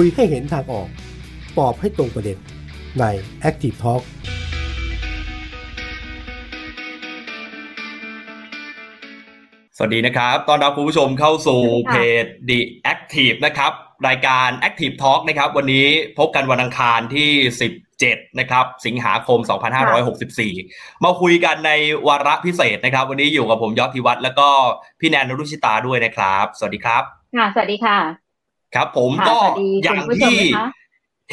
คุยให้เห็นทางออก ตอบให้ตรงประเด็นใน Active Talk สวัสดีนะครับ ตอนรับคุณผู้ชมเข้าสู่เพจ The Active นะครับ รายการ Active Talk นะครับ วันนี้พบกันวันอังคารที่ 17 นะครับ สิงหาคม 2564 มาคุยกันในวาระพิเศษนะครับ วันนี้อยู่กับผมยอดธิวัฒน์แล้วก็พี่แนนนรุชิตาด้วยนะครับ สวัสดีครับ ค่ะ สวัสดีค่ะ ครับผมก็อย่างที่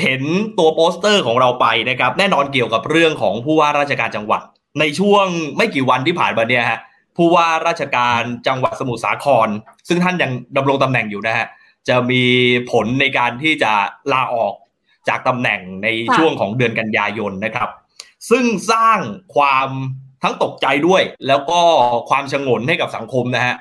เห็นตัวโปสเตอร์ของเราไปนะครับ แน่นอนเกี่ยวกับเรื่องของผู้ว่าราชการจังหวัด ในช่วงไม่กี่วันที่ผ่านมาเนี่ยฮะผู้ว่าราชการจังหวัดสมุทรสาคร ซึ่งท่านยังดำรงตำแหน่งอยู่นะฮะจะมีผลในการที่จะลาออกจากตำแหน่งในช่วงของเดือนกันยายนนะครับ ซึ่งสร้างความทั้งตกใจด้วย แล้วก็ความชงนให้กับสังคมนะฮะ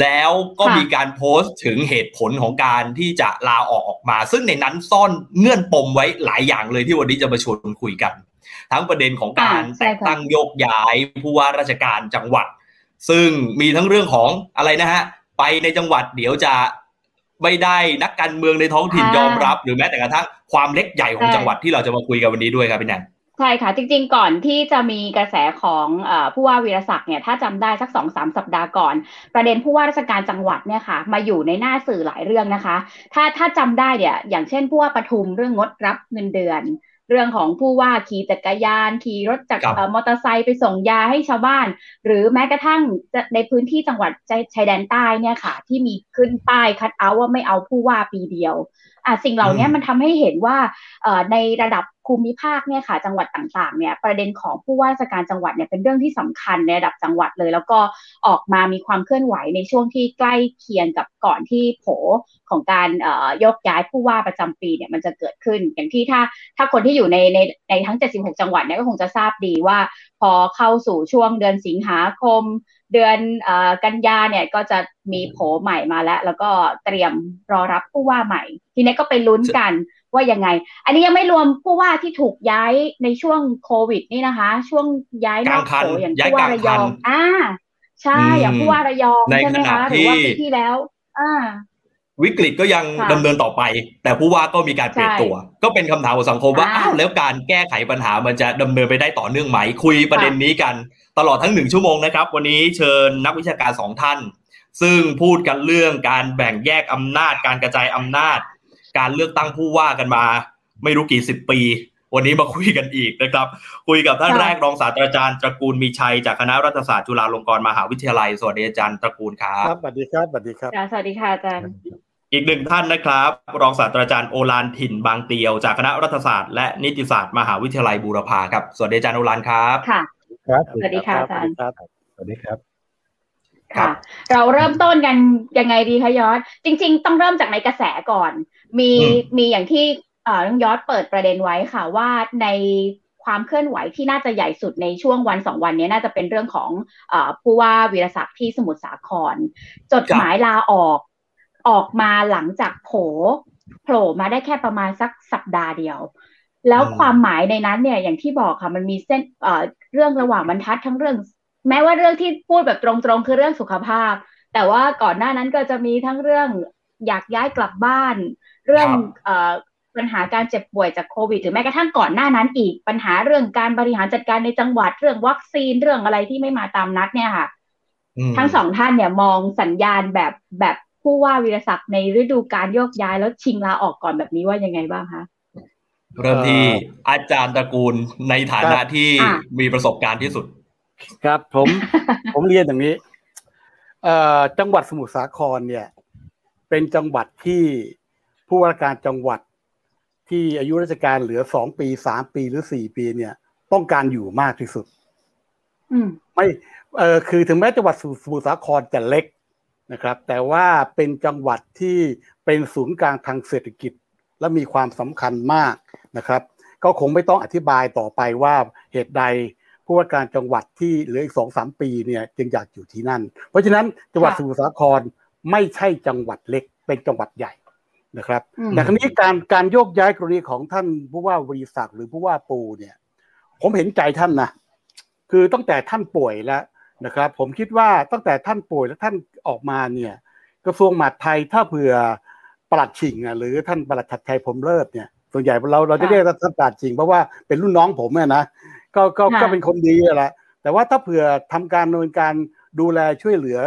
แล้วก็มีการโพสต์ถึงเหตุผลของการที่จะลาออกออกมา ซึ่งในนั้นซ่อนเงื่อนปมไว้หลายอย่างเลยที่วันนี้จะมาชวนคุยกัน ทั้งประเด็นของการแต่งตั้งโยกย้ายผู้ว่าราชการจังหวัด ซึ่งมีทั้งเรื่องของอะไรนะฮะ ไปในจังหวัดเดี๋ยวจะไม่ได้นักการเมืองในท้องถิ่นยอมรับ หรือแม้แต่กระทั่งความเล็กใหญ่ของจังหวัดที่เราจะมาคุยกันวันนี้ด้วยครับพี่แนน ใช่ค่ะ จริงๆก่อนที่จะมีกระแสของอผู้ว่าวีรศักดิ์เนี่ยถ้าจำได้สักสองสามสัปดาห์ก่อน ประเด็นผู้ว่าราชการจังหวัดเนี่ยค่ะมาอยู่ในหน้าสื่อหลายเรื่องนะคะ ถ้าถ้าจำได้เนี่ยอย่างเช่นผู้ว่าปทุมเรื่องงดรับเงินเดือน เรื่องของผู้ว่าขี่จักรยาน ขี่รถจักรมอเตอร์ไซค์ไปส่งยาให้ชาวบ้าน หรือแม้กระทั่งในพื้นที่จังหวัดชายแดนใต้เนี่ยค่ะ ที่มีขึ้นป้ายคัดเอาว่าไม่เอาผู้ว่าปีเดียวอะ สิ่งเหล่านี้มันทำให้เห็นว่าในระดับภูมิภาคเนี่ยค่ะจังหวัดต่างๆเนี่ยประเด็นของผู้ว่าราชการจังหวัดเนี่ยเป็นเรื่องที่สำคัญในระดับจังหวัดเลย แล้วก็ออกมามีความเคลื่อนไหวในช่วงที่ใกล้เคียงกับก่อนที่โผของการยกย้ายผู้ว่าประจำปีเนี่ยมันจะเกิดขึ้น อย่างที่ถ้าถ้าคนที่อยู่ในในในทั้ง 76 จังหวัดเนี่ยก็คงจะทราบดีว่า พอเข้าสู่ช่วงเดือนสิงหาคม เดือนอกันยาเนี่ยก็จะมีโผใหม่มาแล้ว แล้วก็เตรียมรอรับผู้ว่าใหม่ ทีนี้ก็ไปลุ้นกันว่ายังไง อันนี้ยังไม่รวมผู้ว่าที่ถูกย้ายในช่วงโควิดนี่นะคะ ช่วงย้ายนอกโผอย่างผู้ว่าระยองอ่าใช่อย่างผู้ว่าระยองใช่ไหมคะหรือว่าปีที่แล้ว อ่าวิกฤตก็ยังดำเนินต่อไป แต่ผู้ว่าก็มีการเปลี่ยนตัว ก็เป็นคำถามของสังคมว่าอ้าวแล้วการแก้ไขปัญหามันจะดำเนินไปได้ต่อเนื่องไหม คุยประเด็นนี้กัน ตลอดทั้งหนึ่งชั่วโมงนะครับ วันนี้เชิญนักวิชาการสองท่าน ซึ่งพูดกันเรื่องการแบ่งแยกอำนาจ การกระจายอำนาจ การเลือกตั้งผู้ว่ากันมา ไม่รู้กี่สิบปี วันนี้มาคุยกันอีกนะครับ คุยกับท่านแรกรองศาสตราจารย์ตระกูลมีชัยจากคณะรัฐศาสตร์จุฬาลงกรณ์มหาวิทยาลัยสวัสดีอาจารย์ตระกูลครับครับสวัสดีครับสวัสดีครับสวัสดีค่ะอาจารย์อีกหนึ่งท่านนะครับ รองศาสตราจารย์โอลานถิ่นบางเตียว จากคณะรัฐศาสตร์และนิติศาสตร์มหาวิทยาลัยบูรพาครับ สวัสดีอาจารย์โอลานครับ ค่ะ ครับ สวัสดีค่ะอาจารย์สวัสดีครับค่ะเราเริ่มต้นกันยังไงดีคะยอด จริง ๆ ต้องเริ่มจากในกระแสก่อน มีมีอย่างที่เอ่อยอดเปิดประเด็นไว้ค่ะว่าในความเคลื่อนไหวที่น่าจะใหญ่สุดในช่วงวันสองวันนี้น่าจะเป็นเรื่องของอผู้ว่าวีรศักดิ์ที่สมุทรสาคร จดหมายลาออกออกมาหลังจากโผโผล่มาได้แค่ประมาณสักสัปดาห์เดียว แล้วความหมายในนั้นเนี่ยอย่างที่บอกค่ะมันมีเส้น เเรื่องระหว่างบรรทัดทั้งเรื่อง แม้ว่าเรื่องที่พูดแบบตรงๆคือเรื่องสุขภาพ แต่ว่าก่อนหน้านั้นก็จะมีทั้งเรื่องอยากย้ายกลับบ้าน เรื่องปัญหาการเจ็บป่วยจากโควิดหรือแม้กระทั่งก่อนหน้านั้นอีกปัญหาเรื่องการบริหารจัดการในจังหวัดเรื่องวัคซีนเรื่องอะไรที่ไม่มาตามนัดเนี่ยค่ะ ทั้งสองท่านเนี่ยมองสัญญาณแบบแบบผู้ว่าวีรศักดิ์ในฤดูการโยกย้ายแล้วชิงลาออกก่อนแบบนี้ว่ายังไงบ้างคะ เริ่มที่อาจารย์ตระกูลในฐานะที่มีประสบการณ์ที่สุด ครับผมผมเรียนอย่างนี้เอ่อจังหวัดสมุทรสาครเนี่ย เป็นจังหวัดที่ผู้ว่าการจังหวัดที่อายุราชการเหลือสองปีสามปีหรือสี่ปีเนี่ย ต้องการอยู่มากที่สุดไม่เออคือถึงแม้จังหวัดสมุทรสาครจะเล็กนะครับ แต่ว่าเป็นจังหวัดที่เป็นศูนย์กลางทางเศรษฐกิจ และมีความสำคัญมากนะครับ ก็คงไม่ต้องอธิบายต่อไปว่าเหตุใดผู้ว่าการจังหวัดที่เหลืออีกสองสามปีเนี่ยจึงอยากอยู่ที่นั่น เพราะฉะนั้นจังหวัดสมุทรสาครไม่ใช่จังหวัดเล็กเป็นจังหวัดใหญ่นะครับแต่ครั้นี้การการโยกย้ายกรณีของท่านผู้ว่าวีศักดิ์หรือผู้ว่าปูเนี่ย ผมเห็นใจท่านนะคือตั้งแต่ท่านป่วยแล้วนะครับ ผมคิดว่าตั้งแต่ท่านป่วยแล้วท่านออกมาเนี่ย กระทรวงมหาดไทยถ้าเผื่อ ปลัดชิงอะหรือท่านปลัดชัดชัยผมเลิศเนี่ยส่วนใหญ่เราเราจะเรียกท่านปลัดชิงเพราะว่าเป็นรุ่นน้องผมเนี่ยนะก็ก็ก็เป็นคนดีแหละแต่ว่าถ้าเผื่อทำการดำเนินการดูแลช่วยเหลือ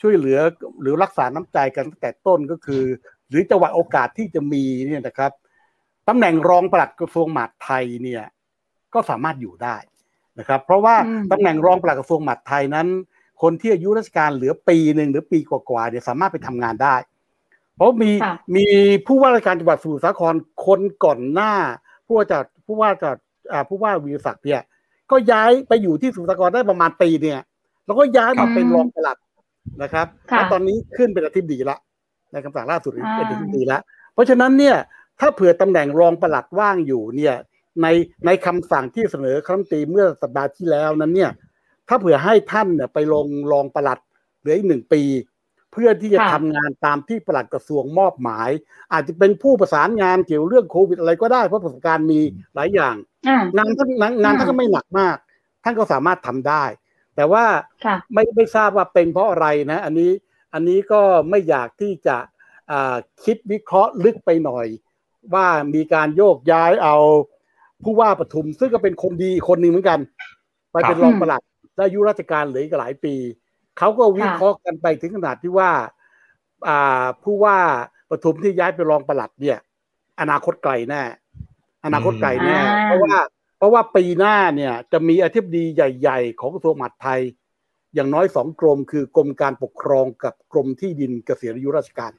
ช่วยเหลือหรือรักษาน้ำใจกันตั้งแต่ต้นก็คือ หรือจังหวะโอกาสที่จะมีเนี่ยนะครับตำแหน่งรองปลัดกระทรวงมหาดไทยเนี่ยก็สามารถอยู่ได้นะครับ เพราะว่าตำแหน่งรองปลัดกระทรวงมหาดไทยนั้น คนที่อายุราชการเหลือปีหนึ่งหรือปีกว่าๆเนี่ยสามารถไปทำงานได้เพ ราะมีมีผู้ว่าราชการจังหวัดสมุทรสาครคนก่อนหน้า ผู้ว่าจัดผู้ว่าจัดผู้ว่าวีรศักดิ์เนี่ยก็ย้ายไปอยู่ที่สมุทรสาครได้ประมาณปีเนี่ย แล้วก็ย้ายมาเป็นรองปลัดนะครับแล้วตอนนี้ขึ้นเป็นอธิบดีละในคำสั่งล่าสุดเป็นอธิบดีละเพราะฉะนั้นเนี่ยถ้าเผื่อตำแหน่งรองปลัดว่างอยู่เนี่ยในในคำสั่งที่เสนอครั้งตีเมื่อสัปดาห์ที่แล้วนั้นเนี่ย ถ้าเผื่อให้ท่านเนี่ยไปลงรองปลัดเหลืออีกหนึ่งปี เพื่อที่จะทำงานตามที่ปลัดกระทรวงมอบหมาย อาจจะเป็นผู้ประสานงานเกี่ยวเรื่องโควิดอะไรก็ได้ เพราะประสบการณ์มีหลายอย่าง งานท่านงานท่านก็ไม่หนักมาก ท่านก็สามารถทำได้ แต่ว่าไม่ไม่ทราบว่าเป็นเพราะอะไรนะ อันนี้อันนี้ก็ไม่อยากที่จะคิดวิเคราะห์ลึกไปหน่อย ว่ามีการโยกย้ายเอาผู้ว่าปทุมซึ่งก็เป็นคนดีคนหนึ่งเหมือนกัน ไปเป็นรองปลัดได้อายุราชการเหลืออีกหลายปี เขาก็วิเคราะห์กันไปถึงขนาดที่ว่าอ่าผู้ว่าปทุมที่ย้ายไปรองปลัดเนี่ย อนาคตไกลแน่อนาคตไกลแน่เพราะว่า เพราะว่าปีหน้าเนี่ย จะมีอธิบดีใหญ่ๆ ของกระทรวงมหาดไทย อย่างน้อยสองกรมคือกรมการปกครองกับกรมที่ดินเกษียณอายุราชการ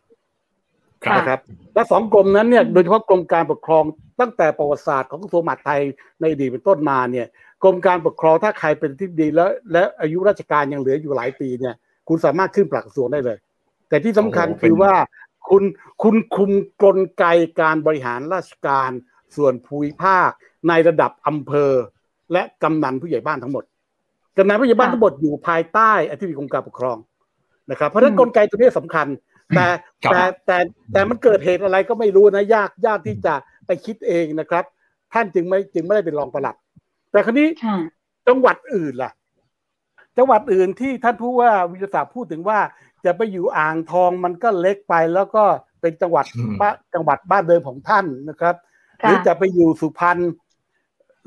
นะครับ และสองกรมนั้นเนี่ยโดยเฉพาะกรมการปกครองตั้งแต่ประวัติศาสตร์ของกระทรวงมหาดไทยในอดีตเป็นต้นมาเนี่ย กรมการปกครองถ้าใครเป็นที่ดีแล้ว และอายุราชการยังเหลืออยู่หลายปีเนี่ย คุณสามารถขึ้นปลัดกระทรวงได้เลย แต่ที่สำคัญคือว่าคุณคุณคุมกลไกการบริหารราชการส่วนภูมิภาคในระดับอำเภอ และกำนันผู้ใหญ่บ้านทั้งหมดกำนันผู้ใหญ่บ้านทั้งหมดอยู่ภายใต้อธิบดีกรมการปกครองนะครับ เพราะฉะนั้นกลไกตัวนี้สำคัญ แต่แต่แต่แต่มันเกิดเหตุอะไรก็ไม่รู้นะยากยากที่จะไปคิดเองนะครับ ท่านจึงไม่จึงไม่ได้เป็นรองปลัด แต่ครนี้จังหวัดอื่นล่ะ จังหวัดอื่นที่ท่านผู้ว่าวิทยาศาสตร์พูดถึงว่า จะไปอยู่อ่างทองมันก็เล็กไปแล้วก็เป็นจังหวัดบ้านจังหวัดบ้านเดิมของท่านนะครับ หรือจะไปอยู่สุพรรณ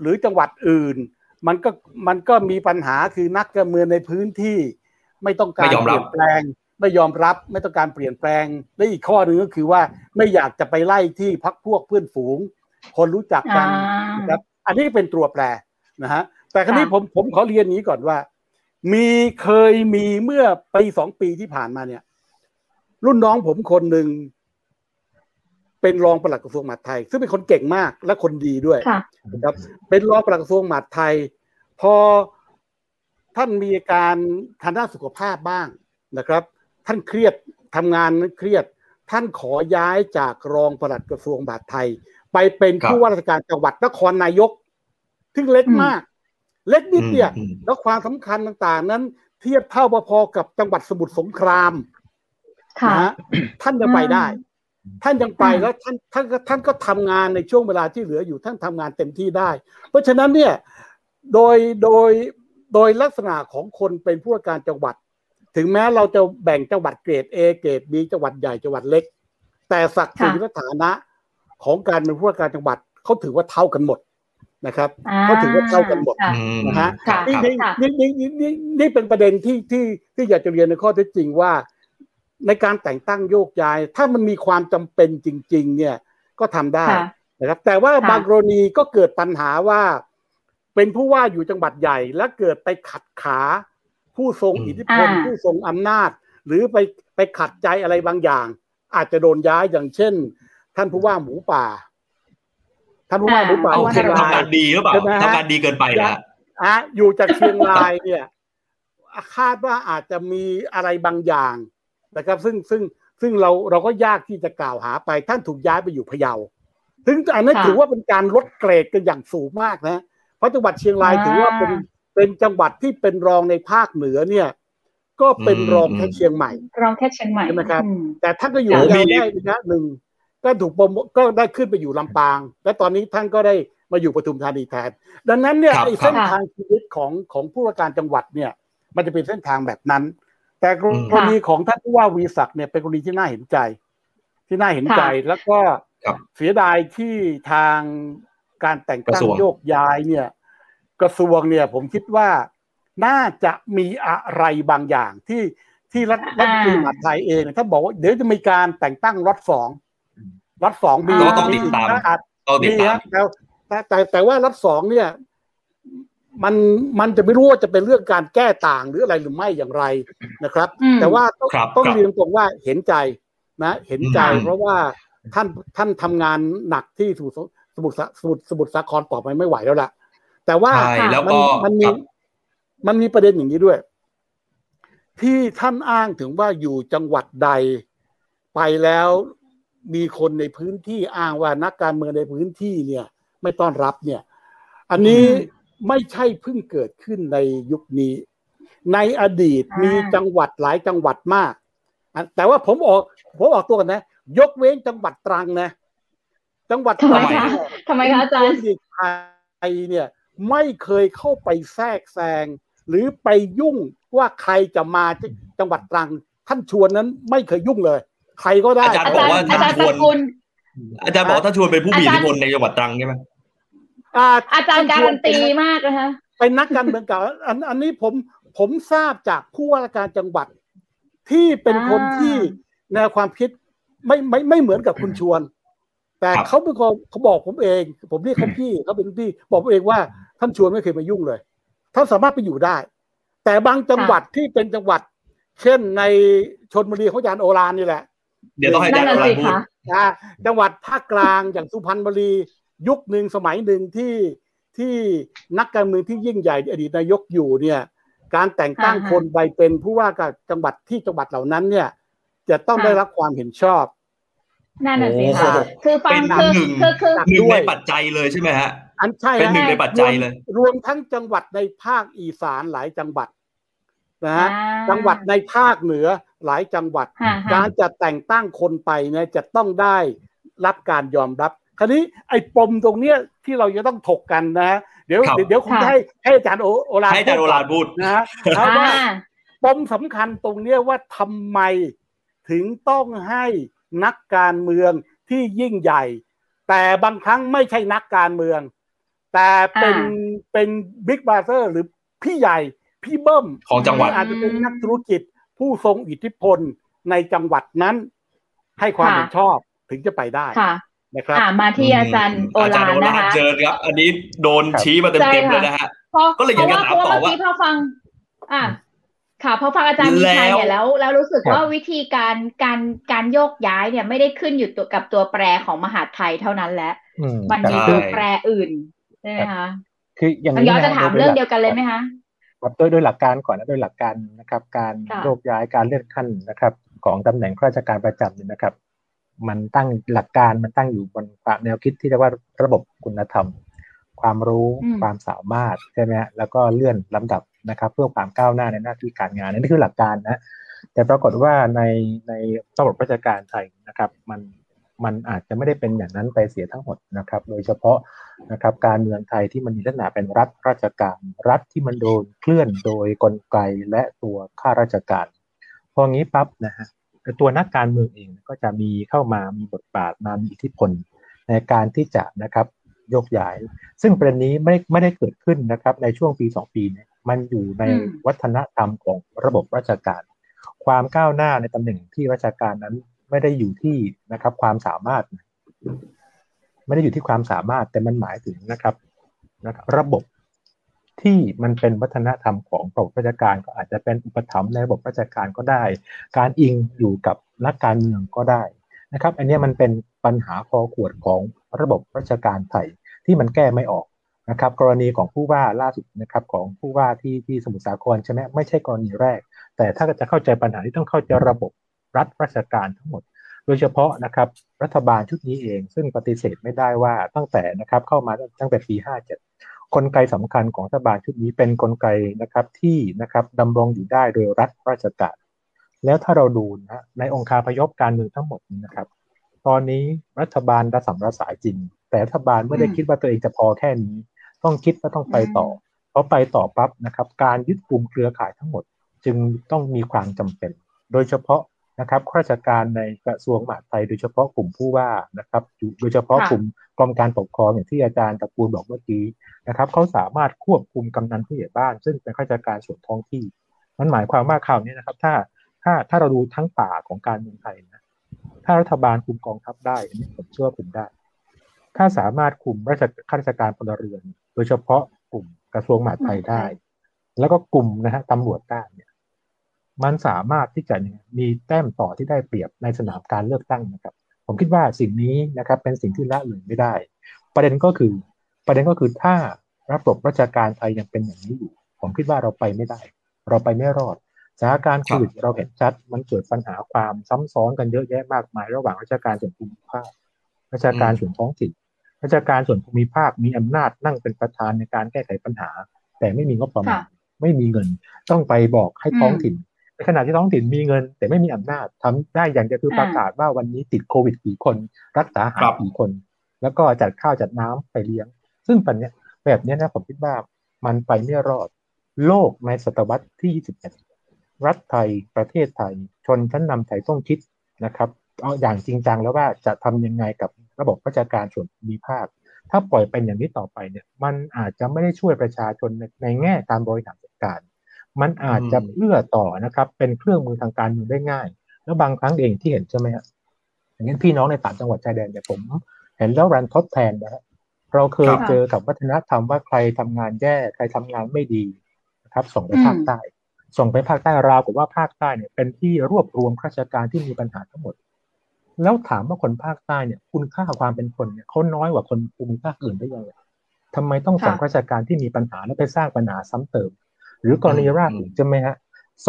หรือจังหวัดอื่น มันก็มันก็มีปัญหาคือนักการเมืองในพื้นที่ ไม่ต้องการเปลี่ยนแปลงไม่ยอมรับไม่ต้องการเปลี่ยนแปลงและอีกข้อหนึ่งก็คือว่าไม่อยากจะไปไล่ที่พักพวกเพื่อนฝูง คนรู้จักกันนะครับ อันนี้เป็นตัวแปร นะฮะแต่ครั้นี้ผมผมขอเรียนนี้ก่อนว่า มีเคยมีเมื่อปีสองปีที่ผ่านมาเนี่ย รุ่นน้องผมคนหนึ่งเป็นรองปลัดกระทรวงมหาดไทย ซึ่งเป็นคนเก่งมากและคนดีด้วยครับ เป็นรองปลัดกระทรวงมหาดไทย พอท่านมีการทางด้านสุขภาพบ้างนะครับ ท่านเครียดทำงานเครียด ท่านขอย้ายจากรองปลัดกระทรวงบาทไทย ไปเป็นผู้ว่าราชการจังหวัดนครนายก ซึ่งเล็กมาก เล็กนิดเดียวแล้วความสำคัญต่าง ๆ นั้น เทียบเท่าพอๆกับจังหวัดสมุทรสงครามนะท่านจะไปได้ ท่านยังไปแล้วท่านท่านท่านก็ทำงานในช่วงเวลาที่เหลืออยู่ท่านทำงานเต็มที่ได้ เพราะฉะนั้นเนี่ยโดยโดยโดยลักษณะของคนเป็นผู้ว่าการจังหวัด ถึงแม้เราจะแบ่งจังหวัดเกรด A เกรด B จังหวัดใหญ่จังหวัดเล็ก แต่ศักดิ์ศรีและฐานะของการเป็นผู้ว่าการจังหวัดเขาถือว่าเท่ากันหมด นะครับเขาถือว่าเท่ากันหมดนะฮะนี่นี่นี่นี่นี่เป็นประเด็นที่ที่ที่อยากจะเรียนในข้อเท็จจริงว่า ในการแต่งตั้งโยกย้าย ถ้ามันมีความจำเป็นจริง ๆ เนี่ยก็ทำได้นะครับ แต่ว่าบางกรณีก็เกิดปัญหาว่า เป็นผู้ว่าอยู่จังหวัดใหญ่ และเกิดไปขัดขาผู้ทรงอิทธิพลผู้ทรงอำนาจ หรือไปไปขัดใจอะไรบางอย่าง อาจจะโดนย้ายอย่างเช่น ท่านผู้ว่าหมูป่า ท่านผู้ว่าหมูป่าเชียงรายทำการดีหรือเปล่าทำการดีเกินไปนะอะอยู่จากเชียงรายเนี่ยคาดว่าอาจจะมีอะไรบางอย่างนะครับ ซึ่งซึ่งซึ่งเราเราก็ยากที่จะกล่าวหาไปท่านถูกย้ายไปอยู่พะเยาถึงอันนั้นถือว่าเป็นการลดเกรดกันอย่างสูงมากนะ เพราะจังหวัดเชียงรายถือว่าเป็นเป็นจังหวัดที่เป็นรองในภาคเหนือเนี่ย ก็เป็นรองแค่เชียงใหม่ รองแค่เชียงใหม่ใช่ไหมครับแต่ท่านก็อยู่ยาวได้นะหนึ่ง ก็ถูกโปรโมก็ได้ขึ้นไปอยู่ลำปาง และตอนนี้ท่านก็ได้มาอยู่ปทุมธานีแทน ดังนั้นเนี่ยเส้นทางชีวิตของของผู้ว่าการจังหวัดเนี่ย มันจะเป็นเส้นทางแบบนั้น แต่กรณีของท่านผู้ว่าวีศักดิ์เนี่ยเป็นกรณีที่น่าเห็นใจ ที่น่าเห็นใจแล้วก็เสียดายที่ทางการแต่งตั้งโยกย้ายเนี่ย กระทรวงเนี่ยผมคิดว่าน่าจะมีอะไรบางอย่างที่ที่รัฐรัฐมหาไทยเองถ้าบอกว่าเดี๋ยวจะมีการแต่งตั้งรัฐสอง รัฐสองมีต้องติดตามมีครับแต่แต่แต่ว่ารัฐสองเนี่ย มันมันจะไม่รู้ว่าจะเป็นเรื่องการแก้ต่างหรืออะไรหรือไม่อย่างไรนะครับ แต่ว่าต้องต้องเรียนตรงว่าเห็นใจนะ เห็นใจ เพราะว่าท่านท่านทำงานหนักที่สมุทรสมุทรสมุทรสมุทรสาครต่อไปไม่ไหวแล้วล่ะ แต่ว่ามันมันมีมันมีประเด็นอย่างนี้ด้วย ที่ท่านอ้างถึงว่าอยู่จังหวัดใดไปแล้ว มีคนในพื้นที่อ้างว่านักการเมืองในพื้นที่เนี่ย ไม่ต้อนรับเนี่ย อันนี้ไม่ใช่เพิ่งเกิดขึ้นในยุคนี้ ในอดีตมีจังหวัดหลายจังหวัดมาก แต่ว่าผมออกผมออกตัวกันนะ ยกเว้นจังหวัดตรังนะ จังหวัดตรังทำไมคะอาจารย์ไทยเนี่ยไม่เคยเข้าไปแทรกแซง หรือไปยุ่งว่าใครจะมาจังหวัดตรัง ท่านชวนนั้นไม่เคยยุ่งเลย ใครก็ได้อาจารย์บอกว่าท่านชวนอาจารย์บอกท่านชวนเป็นผู้มีอิทธิพลในจังหวัดตรังใช่ไหมอาจารย์การันตีมากนะคะเป็นนักการเมืองเก่าอันอันนี้ผมผมทราบจากผู้ว่าราชการจังหวัดที่เป็นคนที่แนวความคิดไม่ไม่ไม่เหมือนกับคุณชวน แต่เขาเป็นคนเขาบอกผมเอง ผมเรียกเขาพี่เขาเป็นพี่บอกเองว่าท่านชวนไม่เคยมายุ่งเลยท่านสามารถไปอยู่ได้ แต่บางจังหวัดที่เป็นจังหวัด เช่นในชนบุรีเขาจารโอรานนี่แหละ เดี๋ยวต้องให้อาจารย์โอรานพูดจังหวัดภาคกลางอย่างสุพรรณบุรี ยุคหนึ่งสมัยหนึ่งที่ที่นักการเมืองที่ยิ่งใหญ่อดีตนายกอยู่เนี่ยการแต่งตั้งคนไปเป็นผู้ว่ากับจังหวัดที่จังหวัดเหล่านั้นเนี่ย จะต้องได้รับความเห็นชอบนั่นแหะสิค่ะคือฟังคือคือคือหนึ่งในปัจจัยเลยใช่ไหมฮะอันใช่เป็นหนึ่งในปัจจัยเลย รวมทั้งจังหวัดในภาคอีสานหลายจังหวัด นะฮะจังหวัดในภาคเหนือหลายจังหวัด การจะแต่งตั้งคนไปเนี่ยจะต้องได้รับการยอมรับ คราวนี้ไอ้ปมตรงเนี้ยที่เราจะต้องถกกันนะ เดี๋ยวเดี๋ยวคุณให้ให้อาจารย์โอลาให้อาจารย์โอลาพูดนะว่าปมสำคัญตรงเนี้ยว่าทำไมถึงต้องให้นักการเมืองที่ยิ่งใหญ่ แต่บางครั้งไม่ใช่นักการเมือง แต่เป็นเป็นบิ๊กบาเซอร์หรือพี่ใหญ่ พี่เบิ้มของจังหวัดอาจจะเป็นนักธุรกิจผู้ทรงอิทธิพลในจังหวัดนั้น ให้ความเห็นชอบถึงจะไปได้นะครับมาที่อาจารย์โอลานนะคะเจอครับ อันนี้โดนชี้มาเต็มๆเลยนะฮะก็เลยอยากจะถามต่อว่าพอฟัง อ่าค่ะพอฟังอาจารย์มีชัยเนี่ยแล้ว แล้วรู้สึกว่าวิธีการการการโยกย้ายเนี่ยไม่ได้ขึ้นอยู่ตัวกับตัวแปรของมหาไทยเท่านั้นแหละมันมีตัวแปรอื่นช่ไหมคะคืออย่างนี้จะถามเรื่องเดียวกันเลยไหมคะ ครับโดยโดยหลักการก่อนนะโดยหลักการนะครับ การโยกย้ายการเลื่อนขั้นนะครับ ของตำแหน่งข้าราชการประจำเนี่ยนะครับ มันตั้งหลักการมันตั้งอยู่บนแนวคิดที่เรียกว่าระบบคุณธรรม ความรู้ความสามารถใช่ไหมแล้วก็เลื่อนลำดับนะครับ เพื่อความก้าวหน้าในหน้าที่การงานนี่คือหลักการนะแต่ปรากฏว่าในในระบบราชการไทยนะครับ มัน มันอาจจะไม่ได้เป็นอย่างนั้นไปเสียทั้งหมดนะครับ โดยเฉพาะนะครับการเมืองไทยที่มันมีลักษณะเป็นรัฐราชการ รัฐที่มันโดนเคลื่อนโดยกลไกและตัวข้าราชการ พองี้ปั๊บนะฮะตัวนักการเมืองเองก็จะมีเข้ามามีบทบาทมามีอิทธิพลในการที่จะนะครับยกย้าย ซึ่งประเด็นนี้ไม่ไม่ได้เกิดขึ้นนะครับในช่วงปีสองปีเนี่ยมันอยู่ในวัฒนธรรมของระบบราชการ ความก้าวหน้าในตำแหน่งที่ราชการนั้น ไม่ได้อยู่ที่นะครับ ความสามารถ ไม่ได้อยู่ที่ความสามารถแต่มันหมายถึงนะครับนะครับ ระบบที่มันเป็นวัฒนธรรมของระบบราชการก็อาจจะเป็นอุปถัมภ์ในระบบราชการก็ได้ การอิงอยู่กับนักการเมืองก็ได้นะครับ อันนี้มันเป็นปัญหาคอขวดของระบบราชการไทยที่มันแก้ไม่ออกนะครับ กรณีของผู้ว่าล่าสุดนะครับของผู้ว่าที่ที่สมุทรสาครใช่ไหมไม่ใช่กรณีแรก แต่ถ้าจะเข้าใจปัญหาที่ต้องเข้าใจระบบ รัฐราชการทั้งหมด โดยเฉพาะนะครับรัฐบาลชุดนี้เอง ซึ่งปฏิเสธไม่ได้ว่าตั้งแต่นะครับเข้ามาตั้งแต่ปี 57 กลไกสำคัญของรัฐบาลชุดนี้เป็นนกลไกนะครับที่นะครับดำรงอยู่ได้โดยรัฐราชการ แล้วถ้าเราดูนะในองค์คาพยพการเมืองทั้งหมดนี้นะครับ ตอนนี้รัฐบาลระสำระสายจริง แต่รัฐบาลไม่ได้คิดว่าตัวเองจะพอแค่นี้ ต้องคิดว่าต้องไปต่อเพราะไปต่อปั๊บนะครับ การยึดกลุ่มเครือข่ายทั้งหมดจึงต้องมีความจำเป็น โดยเฉพาะ นะครับข้าราชการในกระทรวงมหาดไทยโดยเฉพาะกลุ่มผู้ว่านะครับ โดยเฉพาะกลุ่มกรมการปกครองอย่างที่อาจารย์ตะปูลบอกเมื่อกี้นะครับเขาสามารถควบคุมกำนันผู้ใหญ่บ้าน ซึ่งเป็นข้าราชการส่วนท้องที่มันหมายความว่าข่าวนี้นะครับ ถ้าถ้าถ้าเราดูทั้งป่าของการเมืองไทยนะถ้ารัฐบาลคุมกองทัพได้อันนี้ผมเชื่อว่าคุมได้ ถ้าสามารถคุมราชข้าราชการพลเรือน โดยเฉพาะกลุ่มกระทรวงมหาดไทยได้ แล้วก็กลุ่มนะฮะตำรวจได้เนี่ย มันสามารถที่จะมีแต้มต่อที่ได้เปรียบในสนามการเลือกตั้งนะครับ ผมคิดว่าสิ่งนี้นะครับเป็นสิ่งที่ละเลยไม่ได้ ประเด็นก็คือ ประเด็นก็คือถ้าระบบราชการไทยยังเป็นอย่างนี้อยู่ ผมคิดว่าเราไปไม่ได้ เราไปไม่รอดสถานการณ์โควิดเราเห็นชัด มันเกิดปัญหาความซ้ำซ้อนกันเยอะแยะมากมาย ระหว่างราชการส่วนภูมิภาค ราชการส่วนท้องถิ่น ราชการส่วนภูมิภาคมีอำนาจนั่งเป็นประธานในการแก้ไขปัญหา แต่ไม่มีงบประมาณ ไม่มีเงิน ต้องไปบอกให้ท้องถิ่น ในขณะที่ท้องถิ่นมีเงิน แต่ไม่มีอำนาจทำได้อย่างเดียวคือประกาศว่าวันนี้ติดโควิดกี่คน รักษาหายกี่คน แล้วก็จัดข้าวจัดน้ำไปเลี้ยง ซึ่งปัญญาแบบนี้นะผมคิดว่ามันไปไม่รอด โลกในศตวรรษที่ 21 รัฐไทยประเทศไทย ชนชั้นนำไทยต้องคิดนะครับเอาอย่างจริงจังแล้วว่าจะทำยังไงกับระบบราชการส่วนภูมิภาค ถ้าปล่อยเป็นอย่างนี้ต่อไปเนี่ย มันอาจจะไม่ได้ช่วยประชาชนในในแง่การบริหารจัดการ มันอาจจะเอื้อต่อนะครับ เป็นเครื่องมือทางการเมืองได้ง่าย แล้วบางครั้งเองที่เห็นใช่ไหมฮะอย่างนี้พี่น้องในต่างจังหวัดชายแดนเนี่ยผม เห็นแล้วรันทดแทนนะฮะเราเคยเจอกับวัฒนธรรมว่าใครทำงานแย่ใครทำงานไม่ดีนะครับ ส่งไปภาคใต้ ส่งไปภาคใต้ราวกับว่าภาคใต้เนี่ย เป็นที่รวบรวมราชการที่มีปัญหาทั้งหมด แล้วถามว่าคนภาคใต้เนี่ย คุณค่าความเป็นคนเนี่ยเขาน้อยกว่าคนภูมิภาคอื่นได้ยังไงทำไมต้องส่งราชการที่มีปัญหาแล้วไปสร้างปัญหาซ้ำเติมห รือกรณีราชใช่ไหมฮะ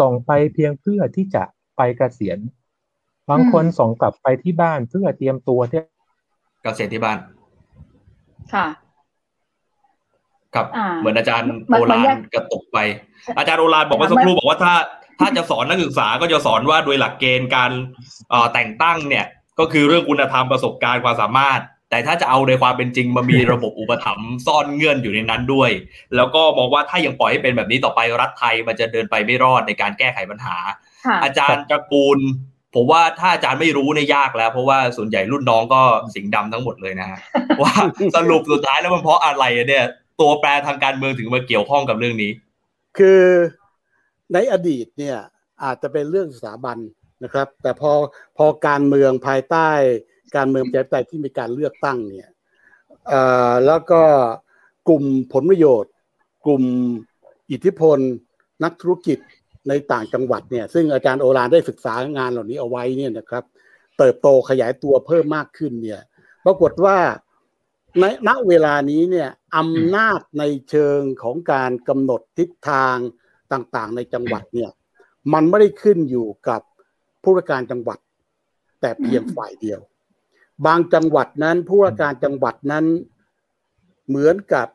ส่งไปเพียงเพื่อที่จะไปเกษียณบางคนส่งกลับไปที่บ้านเพื่อเตรียมตัวที่เกษียณที่บ้าน ค่ะครับเหมือนอาจารย์โอรานกระตกไป อาจารย์โอรานบอกว่าสักครู่บอกว่าถ้าถ้าจะสอนนักศึกษาก็จะสอนว่าโดยหลักเกณฑ์การแต่งตั้งเนี่ย ก็คือเรื่องคุณธรรมประสบการณ์ความสามารถ แต่ถ้าจะเอาในความเป็นจริงมามีระบบอุปถัมภ์ซ่อนเงื่อนอยู่ในนั้นด้วย แล้วก็มองว่าถ้ายังปล่อยให้เป็นแบบนี้ต่อไปรัฐไทยมันจะเดินไปไม่รอดในการแก้ไขปัญหา อาจารย์ตระกูล ผมว่าถ้าอาจารย์ไม่รู้เนี่ยยากแล้ว เพราะว่าส่วนใหญ่รุ่นน้องก็สิงดำทั้งหมดเลยนะฮะว่าสรุปสุดท้ายแล้วมันเพราะอะไรเนี่ย ตัวแปรทางการเมืองถึงมาเกี่ยวข้องกับเรื่องนี้ คือในอดีตเนี่ยอาจจะเป็นเรื่องสถาบันนะครับ แต่พอพอการเมืองภายใต้ การเมืองประชาธิปไตยที่มีการเลือกตั้งเนี่ยแล้วก็กลุ่มผลประโยชน์ กลุ่มอิทธิพล นักธุรกิจในต่างจังหวัดเนี่ย ซึ่งอาจารย์โอรานได้ศึกษางานเหล่านี้เอาไว้เนี่ยนะครับ เติบโตขยายตัวเพิ่มมากขึ้นเนี่ย ปรากฏว่าในณเวลานี้เนี่ยอำนาจในเชิงของการกำหนดทิศทางต่างๆ ในจังหวัดเนี่ยมันไม่ได้ขึ้นอยู่กับผู้ราชการจังหวัด แต่เพียงฝ่ายเดียว บางจังหวัดนั้นผู้ว่าการจังหวัดนั้นเหมือนกับ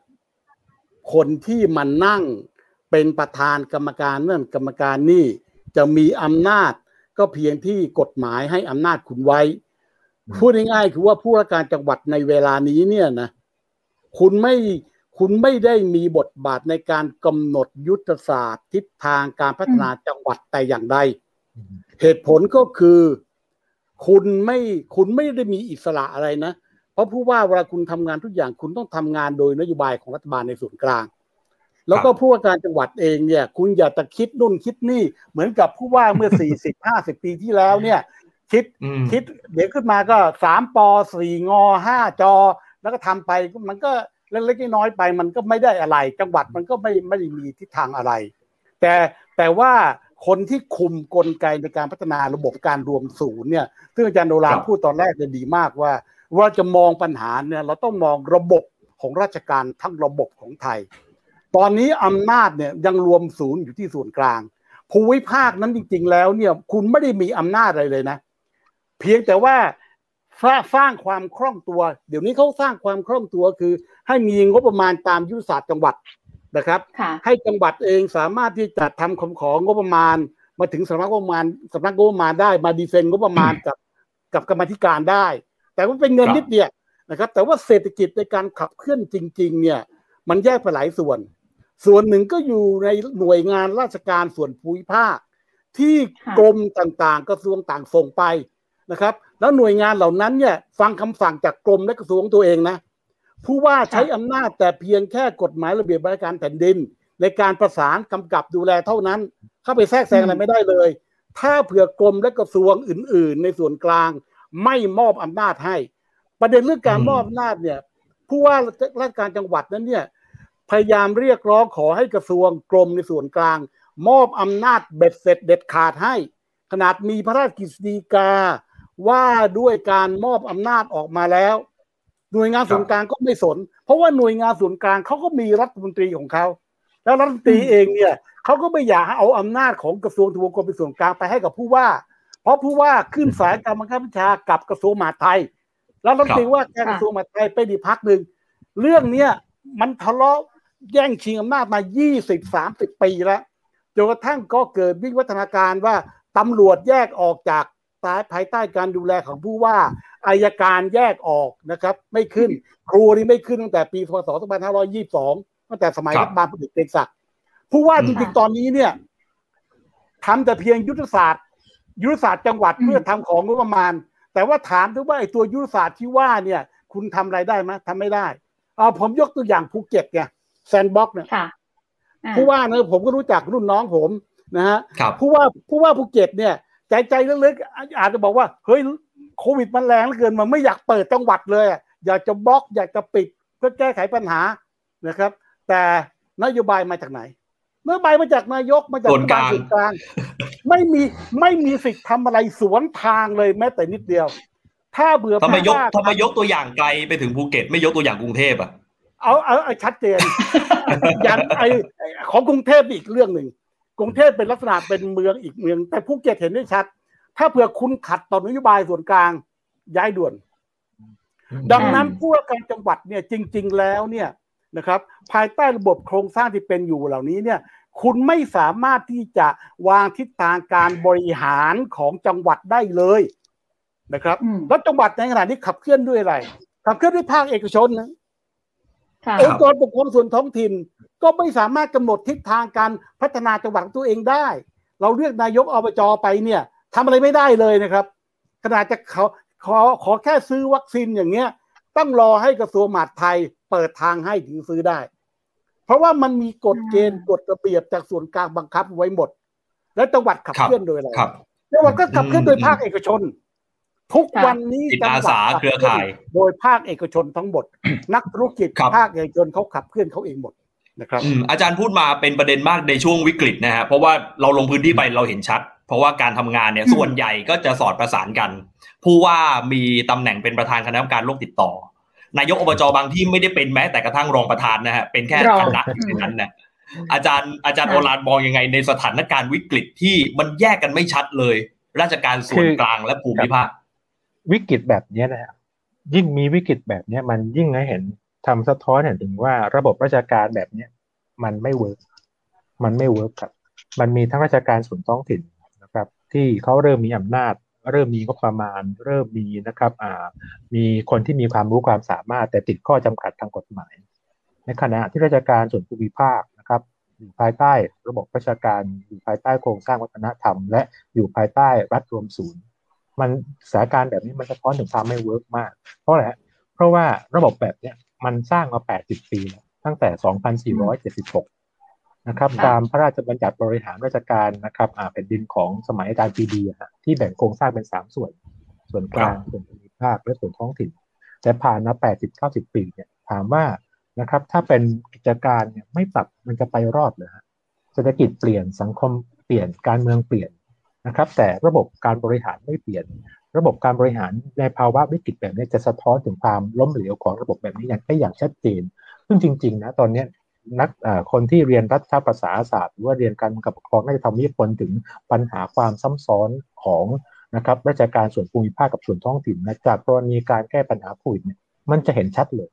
คนที่มันนั่งเป็นประธานกรรมการนั่นกรรมการนี่จะมีอำนาจก็เพียงที่กฎหมายให้อำนาจคุณไว้พูดง่ายๆคือว่าผู้ว่าการจังหวัดในเวลานี้เนี่ยนะคุณไม่คุณไม่ได้มีบทบาทในการกำหนดยุทธศาสตร์ ทิศทางการพัฒนาจังหวัดแต่อย่างใดเหตุผลก็คือ คุณไม่คุณไม่ได้มีอิสระอะไรนะ เพราะผู้ว่าเวลาคุณทำงานทุกอย่างคุณต้องทำงานโดยนโยบายของรัฐบาลในส่วนกลาง แล้วก็ผู้ว่าการจังหวัดเองเนี่ย คุณอย่าตะคิดนู่นคิดนี่ เหมือนกับผู้ว่าเมื่อสี่สิบห้าสิบปีที่แล้วเนี่ย คิดคิดเดี๋ยวขึ้นมาก็สามปอสี่งอห้าจอ แล้วก็ทำไปมันก็เล็กๆน้อยๆไป มันก็ไม่ได้อะไร จังหวัดมันก็ไม่ไม่ได้มีทิศทางอะไร แต่แต่ว่า คนที่คุมกลไกในการพัฒนาระบบการรวมศูนย์เนี่ยซึ่งอาจารย์โดรานพูดตอนแรกจะดีมากว่า ว่าจะมองปัญหาเนี่ยเราต้องมองระบบของราชการทั้งระบบของไทย ตอนนี้อำนาจเนี่ยยังรวมศูนย์อยู่ที่ส่วนกลาง ภูมิภาคนั้นจริง ๆ แล้วเนี่ยคุณไม่ได้มีอำนาจอะไรเลยนะ เพียงแต่ว่าสร้างความคล่องตัว เดี๋ยวนี้เขาสร้างความคล่องตัวคือ ให้มีงบประมาณตามยุทธศาสตร์จังหวัด นะครับ ให้จังหวัดเองสามารถที่จะทำคำของงบประมาณ มาถึงสำนักงบประมาณสำนักงบประมาณได้มาดีเซนงบประมาณกับกับกรรมธิการได้ แต่ว่าเป็นเงินนิดเดียวนะครับ แต่ว่าเศรษฐกิจในการขับเคลื่อนจริง ๆ เนี่ย มันแยกไปหลายส่วน ส่วนหนึ่งก็อยู่ในหน่วยงานราชการส่วนภูมิภาค ที่กรมต่างๆ กระทรวงต่างส่งไปนะครับ แล้วหน่วยงานเหล่านั้นเนี่ยฟังคำสั่งจากกรมและกระทรวงตัวเองนะ ผู้ว่าใช้อำนาจแต่เพียงแค่กฎหมายระเบียบราชการแผ่นดิน ในการประสานกำกับดูแลเท่านั้น เข้าไปแทรกแซงอะไรไม่ได้เลย ถ้าเผื่อกรมและกระทรวงอื่น ๆ ในส่วนกลางไม่มอบอำนาจให้ ประเด็นเรื่องการมอบอำนาจเนี่ย ผู้ว่าราชการจังหวัดนั้นเนี่ยพยายามเรียกร้องขอให้กระทรวงกรมในส่วนกลาง มอบอำนาจเบ็ดเสร็จเด็ดขาดให้ ขนาดมีพระราชกฤษฎีกาว่าด้วยการมอบอำนาจออกมาแล้ว หน่วยงานส่วนกลางก็ไม่สน เพราะว่าหน่วยงานส่วนกลางเขาก็มีรัฐมนตรีของเขาแล้วรัฐมนตรีเองเนี่ยเขาก็ไม่อยากเอาอำนาจของกระทรวงทบวงกรมเป็นส่วนกลางไปให้กับผู้ว่า เพราะผู้ว่าขึ้นสายการบังคับบัญชากับกระทรวงมหาดไทย แล้วรัฐมนตรีว่าการกระทรวงมหาดไทยเป็นอีกพักหนึ่งเรื่องเนี้ยมันทะเลาะแย่งชิงอำนาจมา 20 30 ปีแล้วจนกระทั่งก็เกิดวิวัฒนาการว่าตำรวจแยกออกจากภายใต้การดูแลของผู้ว่า อายการแยกออกนะครับ ไม่ขึ้น ครูนี่ไม่ขึ้นตั้งแต่ปีพศ2522 ตั้งแต่สมัยรัฐบาลพลเอกเปรมศักดิ์ผู้ว่าจริงๆตอนนี้เนี่ยทำแต่เพียงยุทธศาสตร์ ยุทธศาสตร์จังหวัดเพื่อทำของบประมาณ แต่ว่าถามถึงว่าไอ้ตัวยุทธศาสตร์ที่ว่าเนี่ย คุณทำอะไรได้ไหมทำไม่ได้เอาผมยกตัวอย่างภูเก็ตไง Sandbox เนี่ยผู้ว่านะผมก็รู้จักรุ่นน้องผมนะฮะผู้ว่าผู้ว่าภูเก็ตเนี่ย ใจใจลึกๆอาจจะบอกว่า เฮ้ย โควิดมันแรงเหลือเกินมันไม่อยากเปิดจังหวัดเลยอยากจะบล็อกอยากจะปิดเพื่อแก้ไขปัญหานะครับ แต่นโยบายมาจากไหนนโยบายมาจากนายกมาจากส่วนกลางกลาง ไม่มีไม่มีสิทธิ์ทำอะไรสวนทางเลยแม้แต่นิดเดียว ถ้าเบื่อทำไมยกทำไมยกตัวอย่างไกลไปถึงภูเก็ต ไม่ยกตัวอย่างกรุงเทพอะเอาเอาเอาชัดเจนอย่างไอของกรุงเทพอีกเรื่องหนึ่งกรุงเทพเป็นลักษณะเป็นเมืองอีกเมือง แต่ภูเก็ตเห็นได้ชัด ถ้าเผื่อคุณขัดต่อนโยบายส่วนกลางย้ายด่วน ดังนั้นผู้ว่าการจังหวัดเนี่ยจริง ๆ แล้วเนี่ยนะครับ ภายใต้ระบบโครงสร้างที่เป็นอยู่เหล่านี้เนี่ย คุณไม่สามารถที่จะวางทิศทางการบริหารของจังหวัดได้เลยนะครับแล้วจังหวัดในขณะนี้ขับเคลื่อนด้วยอะไรขับเคลื่อนด้วยภาคเอกชนนะองค์กรปกครองส่วนท้องถิ่นก็ไม่สามารถกำหนดทิศทางการพัฒนาจังหวัดตัวเองได้ เราเรียกนายกอบจไปเนี่ย ทำอะไรไม่ได้เลยนะครับขนาดจะขอขอขอแค่ซื้อวัคซีนอย่างเงี้ย ต้องรอให้กระทรวงมหาดไทยเปิดทางให้ถึงซื้อได้ เพราะว่ามันมีกฎเกณฑ์กฎระเบียบจากส่วนกลางบังคับไว้หมด และจังหวัดขับเคลื่อนโดยอะไรจังหวัดก็ขับเคลื่อนโดยภาคเอกชน ทุกวันนี้จังหวัดเครือข่าย โดยภาคเอกชนทั้งหมด นักธุรกิจภาคเอกชนเขาขับเคลื่อนเขาเองหมดนะครับอาจารย์พูดมาเป็นประเด็นมากในช่วงวิกฤตนะฮะเพราะว่าเราลงพื้นที่ไปเราเห็นชัด เพราะว่าการทำงานเนี่ยส่วนใหญ่ก็จะสอดประสานกัน ผู้ว่ามีตำแหน่งเป็นประธานคณะกรรมการโรคติดต่อ นายกอบจบางที่ไม่ได้เป็นแม้แต่กระทั่งรองประธานนะฮะเป็นแค่คณะนั้นนะอาจารย์อาจารย์โอรานมองยังไงในสถานการณ์วิกฤตที่มันแยกกันไม่ชัดเลย ราชการส่วนกลางและภูมิภาควิกฤตแบบนี้นะยิ่งมีวิกฤตแบบนี้มันยิ่งให้เห็นทำสะท้อนเห็นถึงว่าระบบราชการแบบเนี้ยมันไม่ work มันไม่ work ครับ มันมีทั้งราชการส่วนท้องถิ่นนะครับ ที่เขาเริ่มมีอำนาจ เริ่มมีงบประมาณ เริ่มมีนะครับอ่ามีคนที่มีความรู้ความสามารถ แต่ติดข้อจำกัดทางกฎหมาย ในขณะที่ราชการส่วนภูมิภาคนะครับอยู่ภายใต้ระบบราชการอยู่ภายใต้โครงสร้างวัฒนธรรม และอยู่ภายใต้รัฐรวมศูนย์ มันสถานการณ์แบบนี้มันสะท้อนถึงความไม่เวิร์กมาก เพราะอะไรเพราะว่าระบบแบบเนี้ยมันสร้างมา 80 ปีแล้วตั้งแต่ 2476 นะครับ ตามพระราชบัญญัติบริหารราชการนะครับอ่าแผ่นดินของสมัยอาจารย์ปีดีฮะที่แบ่งโครงสร้างเป็น3ส่วน ส่วนกลางส่วนภูมิภาคและส่วนท้องถิ่น แต่ผ่านมา80-90ปีเนี่ยถามว่านะครับ ถ้าเป็นกิจการเนี่ยไม่ปรับมันจะไปรอดเลยฮะเศรษฐกิจเปลี่ยนสังคมเปลี่ยนการเมืองเปลี่ยนนะครับ แต่ระบบการบริหารไม่เปลี่ยน ระบบการบริหารในภาวะวิกฤตแบบนี้จะสะท้อนถึงความล้มเหลวของระบบแบบนี้อย่างได้อย่างชัดเจน ซึ่งจริง ๆ นะตอนนี้ นักคนที่เรียนรัฐภาษาศาสตร์หรือว่าเรียนการกับปกครองน่าจะทำวิทยาถึงปัญหาความซ้ำซ้อนของนะครับราชการส่วนภูมิภาคกับส่วนท้องถิ่นนะจากกรณีการแก้ปัญหาโควิดเนี่ยมันจะเห็นชัดเลย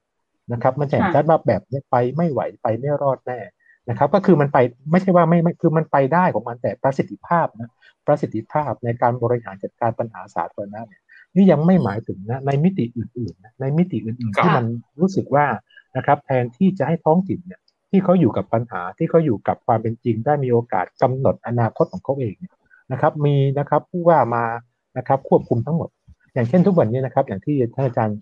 นะครับมันจะเห็นชัดว่าแบบนี้ไปไม่ไหวไปไม่รอดแน่นะครับ ก็คือมันไปไม่ใช่ว่าไม่ไม่คือมันไปได้ของมันแต่ประสิทธิภาพนะประสิทธิภาพในการบริหารจัดการปัญหาสาธารณะเนี่ยนี่ยังไม่หมายถึงนะในมิติอื่นๆนะในมิติอื่นๆที่มันรู้สึกว่านะครับแทนที่จะให้ท้องถิ่นเนี่ย ที่เขาอยู่กับปัญหาที่เขาอยู่กับความเป็นจริง ได้มีโอกาสกำหนดอนาคตของเขาเองเนี่ยนะครับ มีนะครับผู้ว่ามานะครับควบคุมทั้งหมด อย่างเช่นทุกวันนี้นะครับ อย่างที่ท่านอาจารย์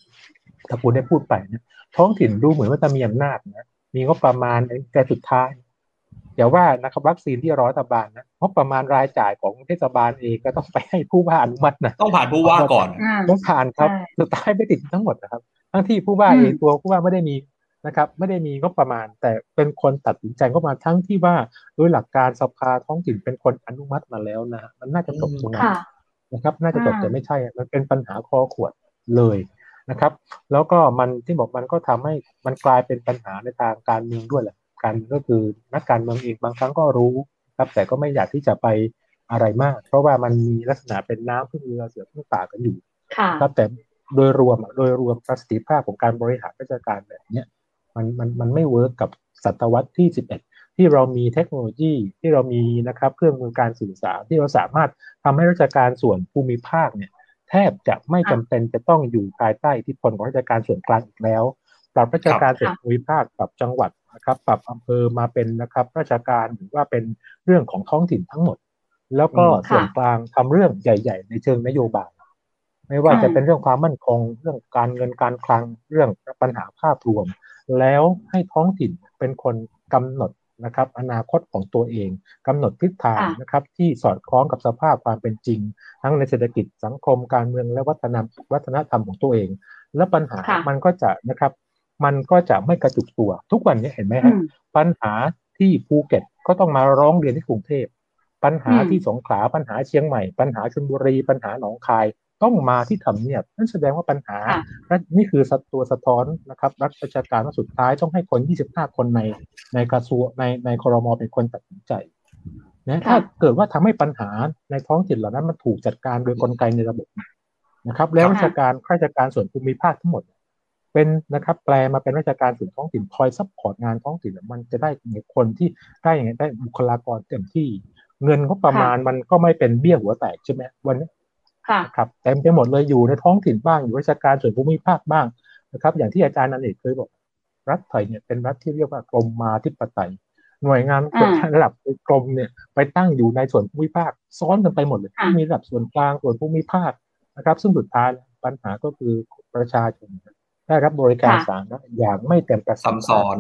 ตะปูได้พูดไปนะท้องถิ่นดูเหมือนว่าจะมีอำนาจนะมีงบประมาณแต่สุดท้ายอย่าว่านะครับวัคซีนที่รอรัฐบาลนะงบประมาณรายจ่ายของเทศบาลเองก็ต้องไปให้ผู้ว่าอนุมัตินะต้องผ่านผู้ว่าก่อนต้องผ่านครับสุดท้ายไม่ติดทั้งหมดนะครับทั้งที่ผู้ว่าเองตัวผู้ว่าไม่ได้มี นะครับไม่ได้มีงบประมาณ แต่เป็นคนตัดสินใจก็มาทั้งที่ว่าโดยหลักการสภาท้องถิ่นเป็นคนอนุมัติมาแล้วนะมันน่าจะจบตรงนั้นนะครับ น่าจะจบแต่ไม่ใช่ มันเป็นปัญหาคอขวดเลยนะครับ แล้วก็มันที่บอกมันก็ทำให้มันกลายเป็นปัญหาในทางการเมืองด้วยแหละการก็คือนักการเมืองเองบางครั้งก็รู้ครับแต่ก็ไม่อยากที่จะไปอะไรมาก เพราะว่ามันมีลักษณะเป็นน้ำพึ่งเรือเสือพึ่งป่ากันอยู่ครับแต่โดยรวมโดยรวมประสิทธิภาพของการบริหารราชการแบบเนี้ย มันมันมันไม่เวิร์กกับศตวรรษที่ 11 ที่เรามีเทคโนโลยีที่เรามีนะครับเครื่องมือการสื่อสารที่เราสามารถทำให้ราชการส่วนภูมิภาคเนี่ยแทบจะไม่จำเป็นจะต้องอยู่ภายใต้อิทธิพลของราชการส่วนกลางอีกแล้ว ปรับราชการส่วนภูมิภาคปรับจังหวัดนะครับปรับอำเภอมาเป็นนะครับราชการหรือว่าเป็นเรื่องของท้องถิ่นทั้งหมด แล้วก็ส่วนกลางทำเรื่องใหญ่ ๆ ในเชิงนโยบาย ไม่ว่าจะเป็นเรื่องความมั่นคง เรื่องการเงินการคลังเรื่องปัญหาภาพรวม แล้วให้ท้องถิ่นเป็นคนกำหนดนะครับอนาคตของตัวเองกำหนดทิศทางนะครับที่สอดคล้องกับสภาพความเป็นจริง ทั้งในเศรษฐกิจสังคมการเมืองและวัฒนธรรมวัฒนธรรมของตัวเอง และปัญหามันก็จะนะครับ มันก็จะไม่กระจุกตัว ทุกวันนี้เห็นไหมฮะปัญหาที่ภูเก็ตก็ต้องมาร้องเรียนที่กรุงเทพปัญหาที่สงขลาปัญหาเชียงใหม่ ปัญหาชลบุรี ปัญหาหนองคาย ต้องมาที่ทำเนียบนั่นแสดงว่าปัญหานี่คือตัวสะท้อนนะครับรัฐราชการสุดท้ายต้องให้คน 25 คนในในกระทรวงในในครมเป็นคนตัดสินใจนะถ้าเกิดว่าทำให้ปัญหาในท้องถิ่นเหล่านั้นมันถูกจัดการโดยกลไกในระบบนะครับ แล้วราชการข้าราชการส่วนภูมิภาคทั้งหมด เป็นนะครับ แปลมาเป็นราชการส่วนท้องถิ่นคอย support งานท้องถิ่นมันจะได้คนที่ได้อย่างไรได้บุคลากรเต็มที่ เงินงบประมาณมันก็ไม่เป็นเบี้ยหัวแตกใช่ไหมวันนี้ ครับเต็มไปหมดเลยอยู่ในท้องถิ่นบ้างอยู่ราชการส่วนภูมิภาคบ้างนะครับ อย่างที่อาจารย์นันเอกเคยบอก รัฐไทยเนี่ยเป็นรัฐที่เรียกว่ากรมมาธิปไตย หน่วยงานระดับกรมเนี่ย ไปตั้งอยู่ในส่วนภูมิภาค ซ้อนกันไปหมดเลย มีระดับส่วนกลางส่วนภูมิภาคนะครับ ซึ่งสุดท้ายปัญหาก็คือประชาชนได้รับบริการสาธารณะอย่างไม่เต็มประสิทธิภาพซับซ้อน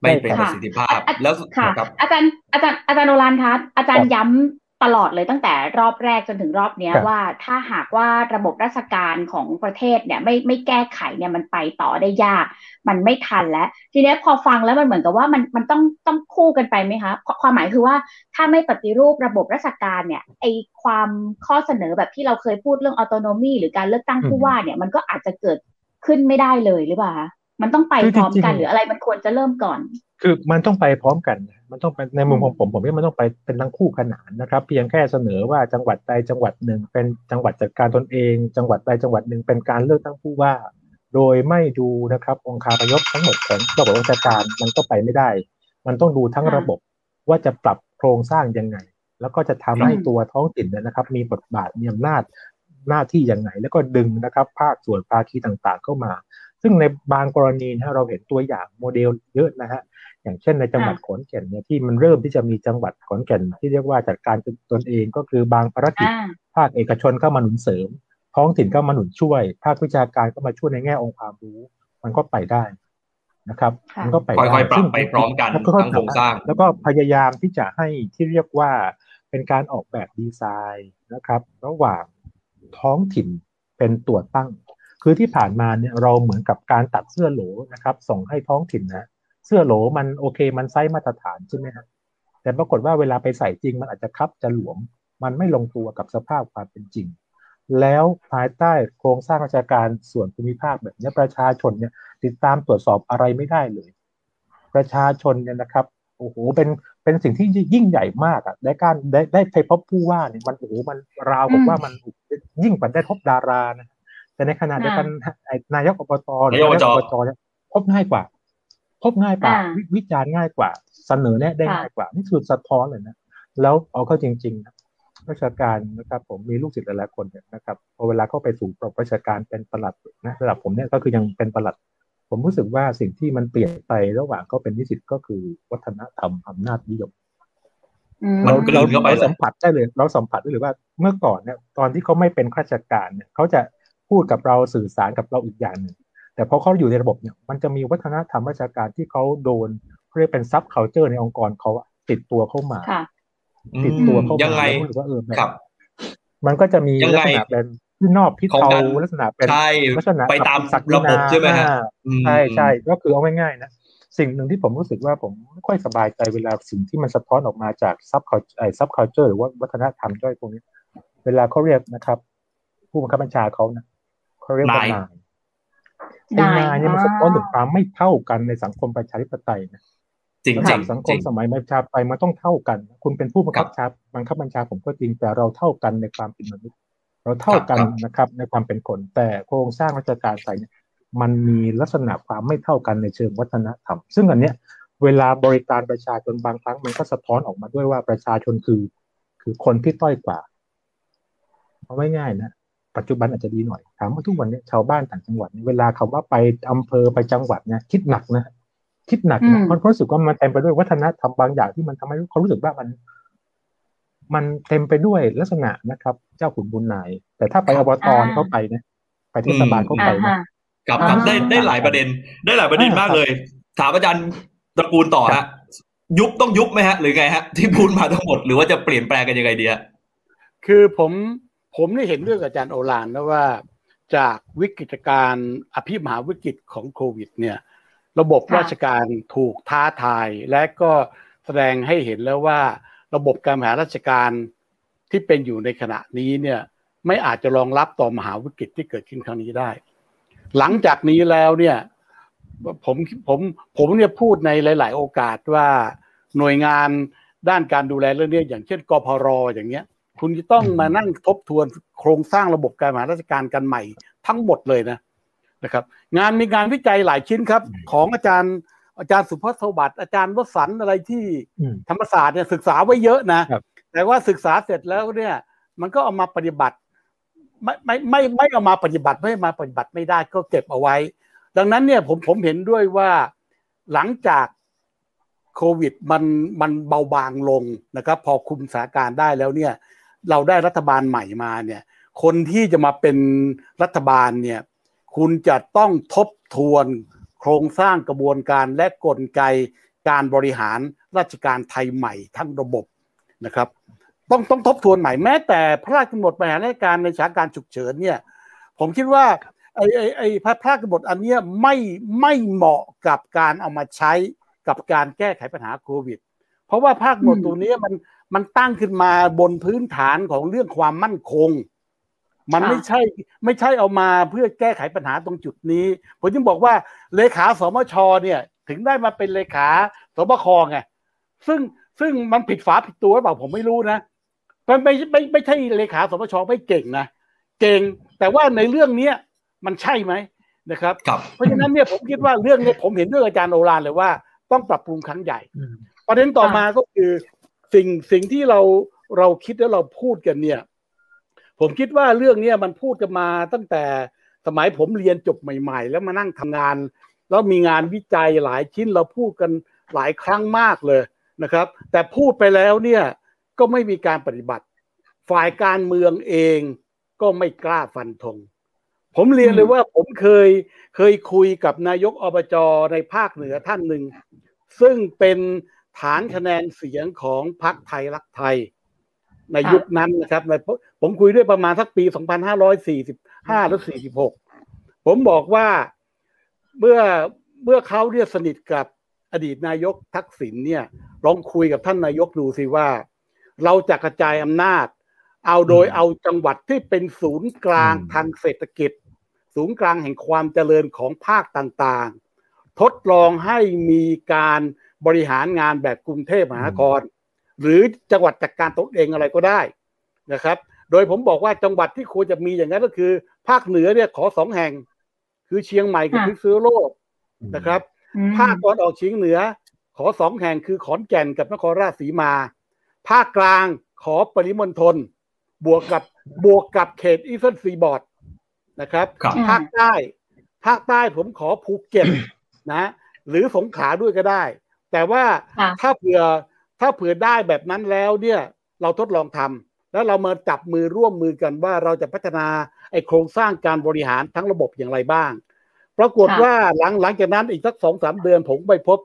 ไม่เป็นประสิทธิภาพแล้วค่ะอาจารย์อาจารย์อาจารย์โนรันทัศอาจารย์ย้ำ ตลอดเลยตั้งแต่รอบแรกจนถึงรอบนี้ว่าถ้าหากว่าระบบราชการของประเทศเนี่ยไม่ไม่แก้ไขเนี่ยมันไปต่อได้ยาก มันไม่ทันแล้ว ทีนี้พอฟังแล้วมันเหมือนกับว่ามันมันต้องต้องคู่กันไปไหมคะความหมายคือว่าถ้าไม่ปฏิรูประบบราชการเนี่ยไอความข้อเสนอแบบที่เราเคยพูดเรื่องออโตโนมีหรือการเลือกตั้งผู้ว่าเนี่ยมันก็อาจจะเกิดขึ้นไม่ได้เลยหรือเปล่ามันต้องไปพร้อมกันหรืออะไรมันควรจะเริ่มก่อน คือมันต้องไปพร้อมกัน มันต้องไปในมุมของผมผมว่ามันต้องไปเป็นทั้งคู่ขนานนะครับ เพียงแค่เสนอว่าจังหวัดใดจังหวัดหนึ่ง เป็นจังหวัดจัดการตนเอง จังหวัดใดจังหวัดหนึ่งเป็นการเลือกตั้งผู้ว่า โดยไม่ดูนะครับ องค์คาพยพทั้งหมดของระบบราชการมันก็ไปไม่ได้ มันต้องดูทั้งระบบว่าจะปรับโครงสร้างยังไง แล้วก็จะทำให้ตัวท้องถิ่นนะครับ มีบทบาทมีอำนาจหน้าที่อย่างไรแล้วก็ดึงนะครับ ภาคส่วนภาคีต่างๆเข้ามา ซึ่งในบางกรณีนะเราเห็นตัวอย่างโมเดลเยอะนะฮะ อย่างเช่นในจังหวัดขอนแก่นเนี่ยที่มันเริ่มที่จะมีจังหวัดขอนแก่นที่เรียกว่าจัดการตนเองก็คือบางภารกิจ ภาคเอกชนเข้ามาหนุนเสริม ท้องถิ่นก็มาหนุนช่วย ภาควิชาการก็มาช่วยในแง่องค์ความรู้ มันก็ไปได้นะครับ มันก็ไปได้ค่อยๆปรับไปพร้อมกันทั้งโครงสร้าง แล้วก็พยายามที่จะให้ที่เรียกว่าเป็นการออกแบบดีไซน์นะครับ ระหว่างท้องถิ่นเป็นตัวตั้ง คือที่ผ่านมาเนี่ยเราเหมือนกับการตัดเสื้อโหลนะครับ ส่งให้ท้องถิ่นนะ เสื้อโหลมันโอเค มันไซส์มาตรฐานใช่ไหมครับแต่ปรากฏว่าเวลาไปใส่จริงมันอาจจะคับจะหลวม มันไม่ลงตัวกับสภาพความเป็นจริง แล้วภายใต้โครงสร้างราชการส่วนภูมิภาคแบบนี้ประชาชนเนี่ยติดตามตรวจสอบอะไรไม่ได้เลย ประชาชนเนี่ยนะครับโอ้โหเป็นเป็นสิ่งที่ยิ่งใหญ่มากอะได้การได้ได้ไปพบผู้ว่าเนี่ยมันโอ้โหมันราวกับว่ามันยิ่งกว่าได้พบดารานะแต่ในขณะเดียวกันนายกอบตหรือนายกอบตเนี่ยพบง่ายกว่า พบง่ายกว่าวิจารณ์ง่ายกว่า เสนอแนะได้ง่ายกว่า นี่คือสะท้อนเลยนะ แล้วเอาเข้าจริงๆนะราชการนะครับ ผมมีลูกศิษย์หลายๆคนเนี่ยนะครับพอเวลาเข้าไปสู่ราชการเป็นประหลัดนะระดับผมเนี่ยก็คือยังเป็นประหลัด ผมรู้สึกว่าสิ่งที่มันเปลี่ยนไประหว่างเขาเป็นนิสิตก็คือวัฒนธรรมอำนาจนิยมมันกลืนเข้าไปเราสัมผัสได้เลย เราสัมผัสได้เลยว่าเมื่อก่อนเนี่ยตอนที่เขาไม่เป็นข้าราชการเนี่ยเขาจะพูดกับเราสื่อสารกับเราอีกอย่างหนึ่ง แต่พอเขาอยู่ในระบบเนี่ยมันจะมีวัฒนธรรมราชการที่เขาโดนเขาเรียกเป็นซับเคานเจอร์ในองค์กรเขาติดตัวเข้ามาติดตัวเข้ามายังไงว่าเออครับมันก็จะมีลักษณะเป็นที่นอกพิเทาลักษณะเป็นลักษณะไปตามระบบใช่ไหมฮะใช่ใช่ก็คือเอาง่ายๆนะสิ่งหนึ่งที่ผมรู้สึกว่าผมไม่ค่อยสบายใจเวลาสิ่งที่มันสะท้อนออกมาจากซับคาไอซับคาเจอร์หรือว่าวัฒนธรรมด้วยพวกนี้ เวลาเขาเรียกนะครับ ผู้บังคับบัญชาเขานะเขาเรียกว่านาย นายเนี่ยมันสะท้อนถึงความไม่เท่ากันในสังคมประชาธิปไตยนะจริงจริงสังคมสมัยประชาธิปไตยมันต้องเท่ากัน คุณเป็นผู้บังคับบัญชาบังคับบัญชาผมก็จริงแต่เราเท่ากันในความเป็นมนุษย์ เราเท่ากันนะครับในความเป็นคน แต่โครงสร้างราชการใส่เนี่ยมันมีลักษณะความไม่เท่ากันในเชิงวัฒนธรรม ซึ่งอันเนี้ยเวลาบริการประชาชนบางครั้งมันก็สะท้อนออกมาด้วยว่าประชาชนคือ คือคนที่ต้อยกว่าเอาไม่ง่ายนะ ปัจจุบันอาจจะดีหน่อยถามว่าทุกวันนี้ชาวบ้านต่างจังหวัดเวลาคาว่าไปอำเภอไปจังหวัดเนี่ยคิดหนักนะคิดหนักนะเพราะรู้สึกว่ามันเต็มไปด้วยวัฒนธรรมบางอย่างที่มันทำให้เขารู้สึกว่ามัน มันเต็มไปด้วยลักษณะนะครับ เจ้าขุนบุญนาย แต่ถ้าไปอบตเขาไปนะไปเทศบาลเขาไปนะกับครับได้ได้หลายประเด็น ได้หลายประเด็นมากเลย ถามอาจารย์ตระกูลต่อฮะยุบต้องยุบไหมฮะ หรือไงฮะ ที่พูดมาทั้งหมดหรือว่าจะเปลี่ยนแปลงกันยังไงดีฮะคือผม ผมได้เห็นเรื่องอาจารย์โอลานนะว่า จากวิกฤตการอภิมหาวิกฤตของโควิด เนี่ย ระบบราชการถูกท้าทายและก็แสดงให้เห็นแล้วว่าระบบการบริหารราชการที่เป็นอยู่ในขณะนี้เนี่ยไม่อาจจะรองรับต่อมหาวิกฤตที่เกิดขึ้นครั้งนี้ได้ หลังจากนี้แล้วเนี่ยผมผมผมเนี่ยพูดในหลาย ๆ โอกาสว่าหน่วยงานด้านการดูแลเรื่องนี้อย่างเช่นกพรอย่างเงี้ย คุณจะต้องมานั่งทบทวนโครงสร้างระบบการบริหารราชการกันใหม่ ทั้งหมดเลยนะนะครับ งานมีงานวิจัยหลายชิ้นครับ ของอาจารย์อาจารย์สุภสวัสดิ์อาจารย์วสันอะไรที่ธรรมศาสตร์เนี่ยศึกษาไว้เยอะนะ แต่ว่าศึกษาเสร็จแล้วเนี่ย มันก็เอามาปฏิบัติ ไม่ไม่ไม่ไม่เอามาปฏิบัติไม่มาปฏิบัติไม่ได้ก็เก็บเอาไว้ ดังนั้นเนี่ยผมผมเห็นด้วยว่าหลังจากโควิดมันมันเบาบางลงนะครับ พอคุมสถานการณ์ได้แล้วเนี่ย เราได้รัฐบาลใหม่มาเนี่ย คนที่จะมาเป็นรัฐบาลเนี่ย คุณจะต้องทบทวนโครงสร้างกระบวนการและกลไกการบริหารราชการไทยใหม่ทั้งระบบนะครับ ต้องต้องทบทวนใหม่แม้แต่พระราชกำหนดบริหารราชการในสถานการณ์ฉุกเฉินเนี่ย ผมคิดว่าไอ้ไอ้ไอ้พระราชกำหนดอันนี้ไม่ไม่เหมาะกับการเอามาใช้กับการแก้ไขปัญหาโควิด เพราะว่าภาคกำหนดตัวนี้มันมันตั้งขึ้นมาบนพื้นฐานของเรื่องความมั่นคง มันไม่ใช่ไม่ใช่เอามาเพื่อแก้ไขปัญหาตรงจุดนี้ ผมจึงบอกว่าเลขาสมชเนี่ยถึงได้มาเป็นเลขาสบคไงซึ่งซึ่งมันผิดฝาผิดตัวหรือเปล่าผมไม่รู้นะมันไม่ไม่ไม่ใช่เลขาสมชไม่เก่งนะเก่งแต่ว่าในเรื่องเนี้ยมันใช่ไหมนะครับ เพราะฉะนั้นเนี่ยผมคิดว่าเรื่องนี้ผมเห็นด้วยอาจารย์โอรานเลยว่า ต้องปรับปรุงครั้งใหญ่ ประเด็นต่อมาก็คือสิ่งสิ่งที่เราเราคิดแล้วเราพูดกันเนี่ย ผมคิดว่าเรื่องเนี้ยมันพูดกันมาตั้งแต่สมัยผมเรียนจบใหม่ ๆ แล้วมานั่งทำงาน แล้วมีงานวิจัยหลายชิ้นเราพูดกันหลายครั้งมากเลยนะครับ แต่พูดไปแล้วเนี่ยก็ไม่มีการปฏิบัติ ฝ่ายการเมืองเองก็ไม่กล้าฟันธงผมเรียนเลยว่าผมเคยเคยคุยกับนายกอบจในภาคเหนือท่านหนึ่ง ซึ่งเป็น ฐานคะแนนเสียงของพรรคไทยรักไทย ในยุคนั้นนะครับในผมคุยด้วยประมาณสักปี 2545หรือ46 ผมบอกว่าเมื่อเมื่อเขาเรียกสนิทกับอดีตนายกทักษิณเนี่ยลองคุยกับท่านนายกดูสิว่า เราจะกระจายอำนาจ เอาโดยเอาจังหวัดที่เป็นศูนย์กลางทางเศรษฐกิจ ศูนย์กลางแห่งความเจริญของภาคต่างๆ ทดลองให้มีการ บริหารงานแบบกรุงเทพมหานคร หรือจังหวัดจัดการตนเองอะไรก็ได้นะครับ โดยผมบอกว่าจังหวัดที่ควรจะมีอย่างนั้นก็คือ ภาคเหนือเนี่ยขอสองแห่ง คือเชียงใหม่กับพิษณุโลกนะครับ ภาคตอนออกเฉียงเหนือ ขอสองแห่งคือขอนแก่นกับนครราชสีมา ภาคกลางขอปริมณฑลบวกกับบวกกับเขต Eastern Seaboard นะครับภาคใต้ ภาคใต้ผมขอภูเก็ตนะ หรือสงขลาด้วยก็ได้ แต่ว่าถ้าเผื่อถ้าเผื่อได้แบบนั้นแล้วเนี่ยเราทดลองทำแล้วเรามาจับมือร่วมมือกันว่าเราจะพัฒนาไอโครงสร้างการบริหารทั้งระบบอย่างไรบ้าง ปรากฏว่าหลังหลังจากนั้นอีกสักสองสามเดือนผมไปพบ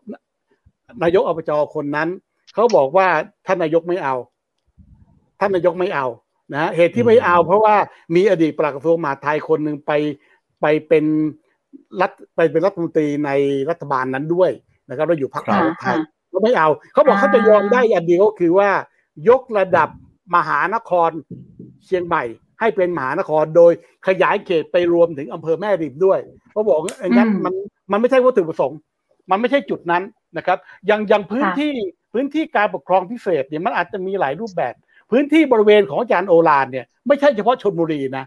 นายกอบจคนนั้นเขาบอกว่าท่านนายกไม่เอา ท่านนายกไม่เอานะเหตุที่ไม่เอา เพราะว่ามีอดีตปลัดกระทรวงมหาดไทยคนหนึ่งไปไปเป็นรัฐไปเป็นรัฐมนตรีในรัฐบาลนั้นด้วย นะครับเราอยู่พรรคไทยก็ไม่เอาเขาบอกเขาจะยอมได้อันเดียวก็คือว่ายกระดับมหานครเชียงใหม่ ให้เป็นมหานครโดยขยายเขตไปรวมถึงอำเภอแม่ริมด้วยเขาบอกอย่างนั้นมันมันไม่ใช่วัตถุประสงค์ มันไม่ใช่จุดนั้นนะครับอย่างอย่างพื้นที่พื้นที่การปกครองพิเศษเนี่ยมันอาจจะมีหลายรูปแบบ พื้นที่บริเวณของอาจารย์โอฬารเนี่ยไม่ใช่เฉพาะชนบุรีนะ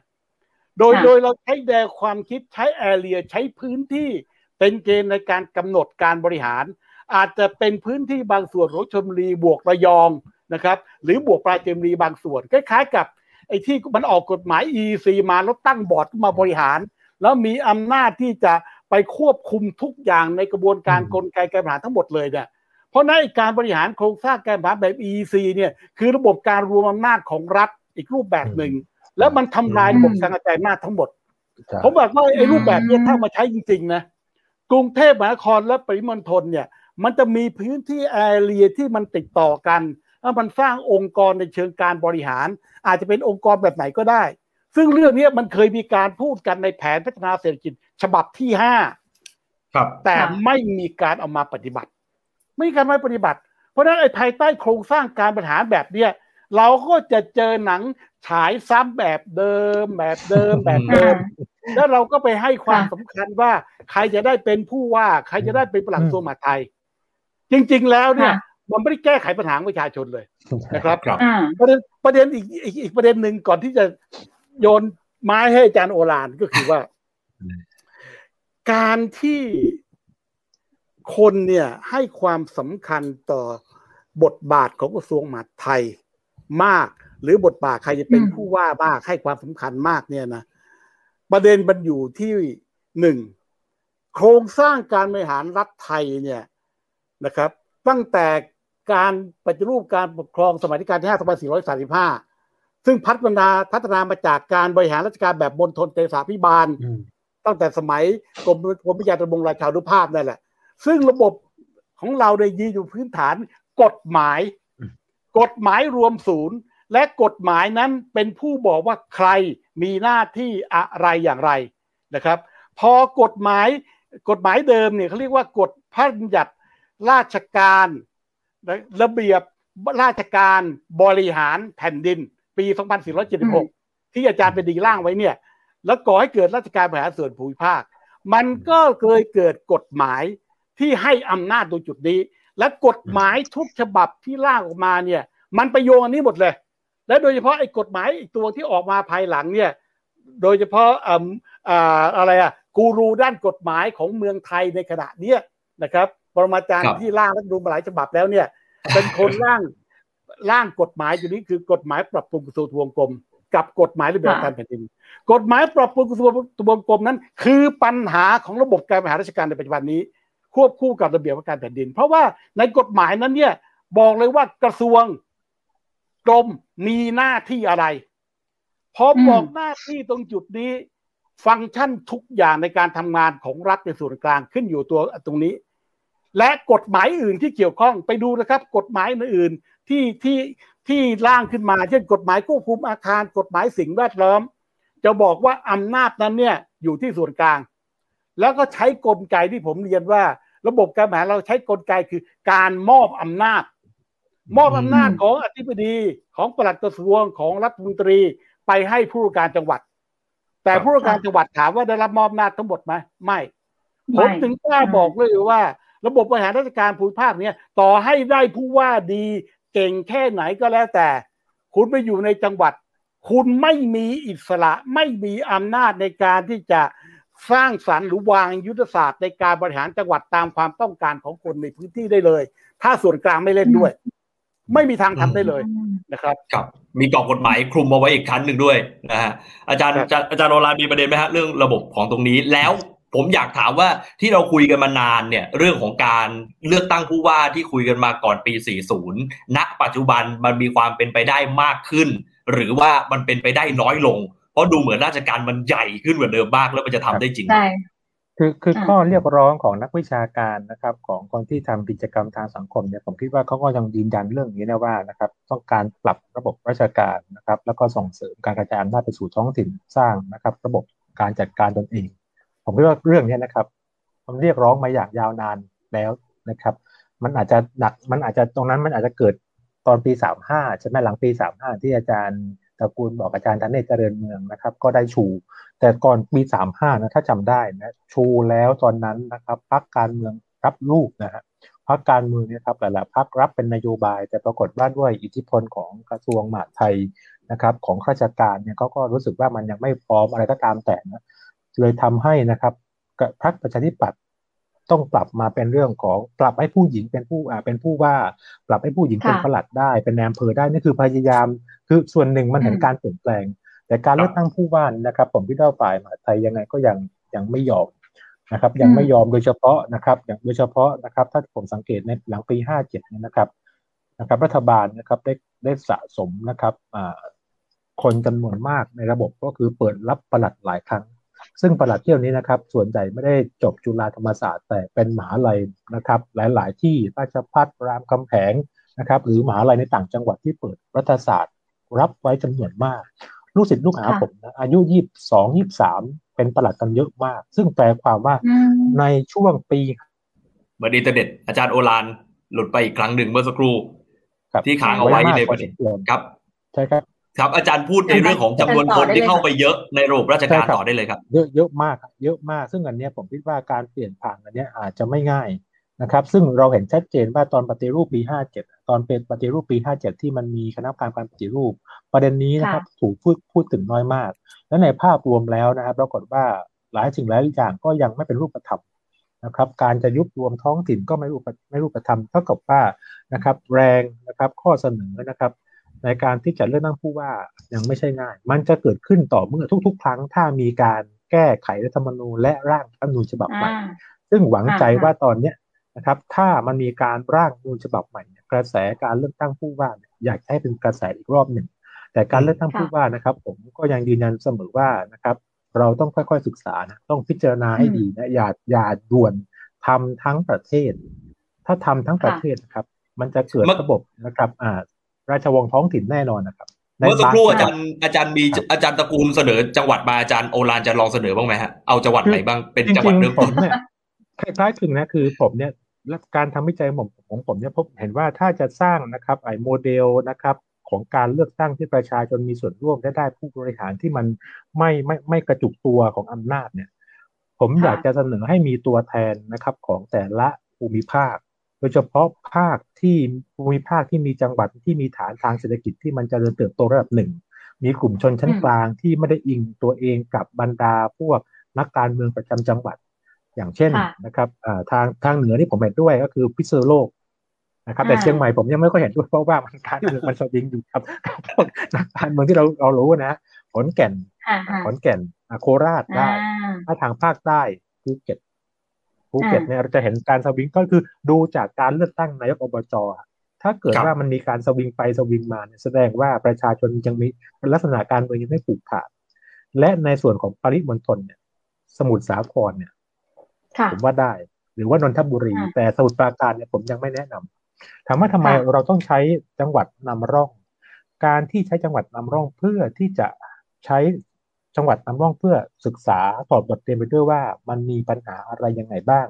โดยโดยเราใช้แนวความคิดใช้แอเรียใช้พื้นที่ เป็นเกณฑ์ในการกำหนดการบริหาร อาจจะเป็นพื้นที่บางส่วนของชลบุรีบวกระยองนะครับหรือบวกปลาเจมรีบางส่วนคล้ายๆ กับไอ้ที่มันออกกฎหมาย EC มาแล้วตั้งบอร์ดมาบริหาร แล้วมีอำนาจที่จะไปควบคุมทุกอย่างในกระบวนการกลไกการบริหารทั้งหมดเลยเนี่ยเพราะนั้นการบริหารโครงสร้างการบริหารแบบ EC เนี่ยคือระบบการรวมอำนาจของรัฐอีกรูปแบบหนึ่ง แล้วมันทำลายระบบการกระจายอำนาจทั้งหมด ผมบอกว่าไอ้รูปแบบนี้ถ้ามาใช้จริงๆนะ กรุงเทพมหานครและปริมณฑลเนี่ย มันจะมีพื้นที่แอเรียที่มันติดต่อกันแล้วมันสร้างองค์กรในเชิงการบริหาร อาจจะเป็นองค์กรแบบไหนก็ได้ ซึ่งเรื่องนี้มันเคยมีการพูดกันในแผนพัฒนาเศรษฐกิจฉบับที่ห้าแต่ไม่มีการเอามาปฏิบัติ ไม่มีการมาปฏิบัติ เพราะฉะนั้นไอ้ภายใต้โครงสร้างการบริหารแบบเนี้ย เราก็จะเจอหนังฉายซ้ำแบบเดิมแบบเดิมแบบเดิม แล้วเราก็ไปให้ความสำคัญว่า ใครจะได้เป็นผู้ว่า ใครจะได้เป็นปลัดกระทรวงมหาดไทย จริง ๆ แล้วเนี่ย มันไม่ได้แก้ไขปัญหาประชาชนเลยนะครับประเด็นประเด็นอีกอีกอีกประเด็นหนึ่งก่อนที่จะโยนไม้ให้อาจารย์โอฬารก็คือว่า การที่คนเนี่ยให้ความสำคัญต่อบทบาทของกระทรวงมหาดไทย มาก หรือบทบาทใครจะเป็นผู้ว่ามากให้ความสำคัญมากเนี่ยนะประเด็นมันอยู่ที่หนึ่งโครงสร้างการบริหารรัฐไทยเนี่ยนะครับ ตั้งแต่การปฏิรูปการปกครองสมัยที่การที่5 2435 ซึ่งพัฒนาพัฒนามาจากการบริหารราชการแบบบนทนเตสาพิบาล ตั้งแต่สมัยกรมกรมวิทยาตระบงราชานุภาพนั่นแหละ ซึ่งระบบของเราในยีอยู่พื้นฐานกฎหมาย กฎหมายรวมศูนย์ และกฎหมายนั้นเป็นผู้บอกว่าใครมีหน้าที่อะไรอย่างไรนะครับ พอกฎหมายกฎหมายเดิมเนี่ยเขาเรียกว่ากฎพระบัญญัติราชการระเบียบราชการบริหารแผ่นดิน ปี 2476 ที่อาจารย์เป็นดีร่างไว้เนี่ย แล้วก่อให้เกิดราชการบริหารส่วนภูมิภาค มันก็เคยเกิดกฎหมายที่ให้อำนาจตรงจุดนี้ และกฎหมายทุกฉบับที่ล่างออกมาเนี่ย มันไปโยงอันนี้หมดเลย และโดยเฉพาะไอ้กฎหมายอีกตัวที่ออกมาภายหลังเนี่ย โดยเฉพาะอ่าอ่าอะไรอะกูรูด้านกฎหมายของเมืองไทยในขณะเนี้ยนะครับปรมาจารย์ที่ร่างรัฐธรรมนูญหลายฉบับแล้วเนี่ย เป็นคนร่างร่างกฎหมายอยู่นี้คือกฎหมายปรับปรุงกระทรวงทบวงกรมกับกฎหมายระเบียบการแผ่นดิน กฎหมายปรับปรุงกระทรวงทบวงกรมนั้น คือปัญหาของระบบการบริหารราชการในปัจจุบันนี้ ควบคู่กับระเบียบว่าการแผ่นดิน เพราะว่าในกฎหมายนั้นเนี่ยบอกเลยว่ากระทรวงกรมมีหน้าที่อะไรพอบอกหน้าที่ตรงจุดนี้ ฟังก์ชันทุกอย่างในการทำงานของรัฐในส่วนกลางขึ้นอยู่ตัวตรงนี้ และกฎหมายอื่นที่เกี่ยวข้องไปดูนะครับ กฎหมายอื่นที่ที่ที่ร่างขึ้นมา เช่น กฎหมายควบคุมอาคาร กฎหมายสิ่งแวดล้อม จะบอกว่าอำนาจนั้นเนี่ยอยู่ที่ส่วนกลาง แล้วก็ใช้กลไกที่ผมเรียนว่า ระบบการบริหารเราใช้กลไกคือการมอบอำนาจ มอบอำนาจของอธิบดีของปลัดกระทรวงของรัฐมนตรีไปให้ผู้การจังหวัด แต่ผู้การจังหวัดถามว่าได้รับมอบอำนาจทั้งหมดไหมไม่ผมถึงกล้าบอกเลยว่า ระบบบริหารราชการภูมิภาคเนี้ยต่อให้ได้ผู้ว่าดีเก่งแค่ไหนก็แล้วแต่ คุณไปอยู่ในจังหวัด คุณไม่มีอิสระไม่มีอำนาจในการที่จะ สร้างสรรค์หรือวางยุทธศาสตร์ในการบริหารจังหวัดตามความต้องการของคนในพื้นที่ได้เลย ถ้าส่วนกลางไม่เล่นด้วย ไม่มีทางทำได้เลยนะครับ ครับ มีกรอบกฎหมายคลุมเอาไว้อีกชั้นหนึ่งด้วยนะฮะอาจารย์อาจารย์โอลานมีประเด็นไหมฮะเรื่องระบบของตรงนี้แล้วผมอยากถามว่าที่เราคุยกันมานานเนี่ยเรื่องของการเลือกตั้งผู้ว่าที่คุยกันมาก่อนปี 40 ณ ปัจจุบันมันมีความเป็นไปได้มากขึ้น หรือว่ามันเป็นไปได้น้อยลง เพราะดูเหมือนราชการมันใหญ่ขึ้นกว่าเดิมมากแล้วมันจะทำได้จริงใช่คือคือข้อเรียกร้องของนักวิชาการนะครับ ของคนที่ทำกิจกรรมทางสังคมเนี่ยผมคิดว่าเขาก็ยังยืนยันเรื่องนี้นะว่านะครับ ต้องการปรับระบบราชการนะครับ แล้วก็ส่งเสริมการกระจายอำนาจไปสู่ท้องถิ่นสร้างนะครับ ระบบการจัดการตนเอง ผมคิดว่าเรื่องนี้นะครับมันเรียกร้องมาอย่างยาวนานแล้วนะครับ มันอาจจะหนักมันอาจจะตรงนั้นมันอาจจะเกิดตอนปีสามห้าใช่ไหมหลังปีสามห้าที่อาจารย์ ตระกูลบอกอาจารย์ธเนศเจริญเมืองนะครับ ก็ได้ชู แต่ก่อนปีสามห้านะถ้าจำได้นะชูแล้วตอนนั้นนะครับพรรคการเมืองรับลูกนะฮะพรรคการเมืองเนี่ยครับหลายๆพรรครับเป็นนโยบาย แต่ปรากฏว่าด้วยอิทธิพลของกระทรวงมหาดไทยนะครับ ของข้าราชการเนี่ยเขาก็รู้สึกว่ามันยังไม่พร้อมอะไรก็ตามแต่นะเลยทำให้นะครับพรรคประชาธิปัตย์ ต้องปรับมาเป็นเรื่องของปรับให้ผู้หญิงเป็นผู้อ่าเป็นผู้ว่า ปรับให้ผู้หญิงเป็นผลัดได้ เป็นแนมเพอได้นี่คือพยายาม คือส่วนหนึ่งมันเห็นการเปลี่ยนแปลง แต่การเลือกตั้งผู้ว่านะครับ ผมพี่ด้าฝ่ายมหาไทยยังไงก็ยังยังไม่ยอมนะครับ ยังไม่ยอมโดยเฉพาะนะครับอย่างโดยเฉพาะนะครับ ถ้าผมสังเกตในหลังปีห้าเจ็ดเนี่ยนะครับนะครับ รัฐบาลนะครับได้ได้สะสมนะครับคนจำนวนมากในระบบก็คือเปิดรับประหลัดหลายครั้ง ซึ่งประหลัดเที่ยวนี้นะครับ ส่วนใหญ่ไม่ได้จบจุฬาธรรมศาสตร์ แต่เป็นมหาลัยนะครับ หลาย ๆ ที่ราชพัฒรามคำแหงนะครับ หรือมหาลัยในต่างจังหวัดที่เปิดรัฐศาสตร์ รับไว้จำนวนมาก ลูกศิษย์ลูกหาผมนะอายุยี่สองยี่สามเป็นประหลัดกันเยอะมาก ซึ่งแปลความว่าในช่วงปีเมื่อดีเตเด็ดอาจารย์โอรานหลุดไปอีกครั้งหนึ่งเมื่อสักครู่ที่ค้างเอาไว้ในประเด็นครับ ใช่ครับ ครับอาจารย์พูดในเรื่องของจำนวนคนที่เข้าไปเยอะในระบบราชการต่อได้เลยครับ เยอะเยอะมากเยอะมาก ซึ่งอันนี้ผมคิดว่าการเปลี่ยนผ่านอันนี้อาจจะไม่ง่ายนะครับ ซึ่งเราเห็นชัดเจนว่าตอนปฏิรูปปี 57 ตอนเป็นปฏิรูปปี 57 ที่มันมีคณะกรรมการการปฏิรูป ประเด็นนี้นะครับถูกพูดพูดถึงน้อยมาก และในภาพรวมแล้วนะครับปรากฏว่าหลายสิ่งหลายอย่างก็ยังไม่เป็นรูปธรรมนะครับ การจะยุบรวมท้องถิ่นก็ไม่รูปไม่รูปธรรมเท่ากับว่านะครับ แรงนะครับข้อเสนอนะครับ ในการที่จะเลือกตั้งผู้ว่ายังไม่ใช่ง่าย มันจะเกิดขึ้นต่อเมื่อทุก ๆ ครั้งถ้ามีการแก้ไขรัฐธรรมนูญและร่างรัฐธรรมนูญฉบับใหม่ ซึ่งหวังใจว่าตอนเนี้ยนะครับ ถ้ามันมีการร่างนูญฉบับใหม่กระแสการเลือกตั้งผู้ว่าอยากให้เป็นกระแสอีกรอบหนึ่ง แต่การเลือกตั้งผู้ว่านะครับ ผมก็ยังยืนยันเสมอว่านะครับ เราต้องค่อยๆศึกษานะต้องพิจารณาให้ดีนะอย่าอย่าด่วนทำทั้งประเทศ ถ้าทำทั้งประเทศนะครับ มันจะเกิดระบบนะครับ อ่า ราชวงศ์ท้องถิ่นแน่นอนนะครับเมื่อสักครู่อาจารย์อาจารย์มีอาจารย์ตระกูลเสนอจังหวัดมาอาจารย์โอรานจะลองเสนอบ้างไหมฮะเอาจังหวัดไหนบ้างเป็นจังหวัดเริ่มต้นคล้ายๆถึงนะคือผมเนี่ยและการทำวิจัยของของผมเนี่ยพบเห็นว่าถ้าจะสร้างนะครับไอ้โมเดลนะครับของการเลือกตั้งที่ประชาชนมีส่วนร่วมได้ได้ผู้บริหารที่มันไม่ไม่ไม่กระจุกตัวของอำนาจเนี่ย ผมอยากจะเสนอให้มีตัวแทนนะครับของแต่ละภูมิภาคโด ยเฉพาะภาคที่ภูมิภาคที่มีจังหวัดที่มีฐานทางเศรษฐกิจที่มันจะเริญเติบโตระดับหนึ่ง มีกลุ่มชนชั้นกลางที่ไม่ได้อิงตัวเองกับบรรดาพวกนักการเมืองประจำจังหวัด อย่างเช่นนะครับทางทางเหนือที่ผมเห็นด้วยก็คือพิษณุโลกนะครับแต่เชียงใหม่ผมยังไม่ค่อยเห็นด้วยเพราะว่ามันการเมืองมันสวิงอยู่ครับนักการเมืองที่เราเรารู้นะขอนแก่นขอนแก่นโคราชได้ถ้าทางภาคใต้ภูเก็ต ภูเก็ตเนี่ยเราจะเห็นการสวิงก็คือดูจากการเลือกตั้งนายกอบจถ้าเกิดว่ามันมีการสวิงไปสวิงมาเนี่ยแสดงว่าประชาชนยังมีลักษณะการเมืองยังไม่ผูกขาด และในส่วนของปริมณฑลเนี่ย สมุทรสาครเนี่ยผมว่าได้ หรือว่านนทบุรี แต่สมุทรปราการเนี่ยผมยังไม่แนะนำถามว่าทำไมเราต้องใช้จังหวัดนำร่อง การที่ใช้จังหวัดนำร่องเพื่อที่จะใช้ จังหวัดนำร่องเพื่อศึกษาถอดบทเรียนไปด้วยว่า มันมีปัญหาอะไรยังไงบ้าง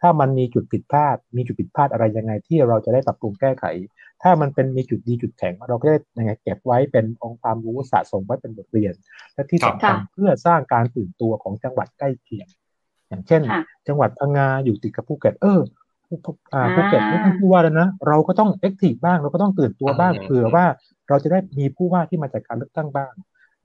ถ้ามันมีจุดผิดพลาด มีจุดผิดพลาดอะไรยังไงที่เราจะได้ปรับปรุงแก้ไข ถ้ามันเป็นมีจุดดีจุดแข็งเราก็ได้ยังไงเก็บไว้เป็นองค์ความรู้สะสมไว้เป็นบทเรียน และที่สำคัญเพื่อสร้างการตื่นตัวของจังหวัดใกล้เคียง อย่างเช่น จังหวัดพังงาอยู่ติดกับภูเก็ตเออภูเก็ตไม่ต้องผู้ว่าแล้วนะเราก็ต้องเอ็กทีฟบ้างเราก็ต้องตื่นตัวบ้างเผื่อว่าเราจะได้มีผู้ว่าที่มาจากการเลือกตั้งบ้าง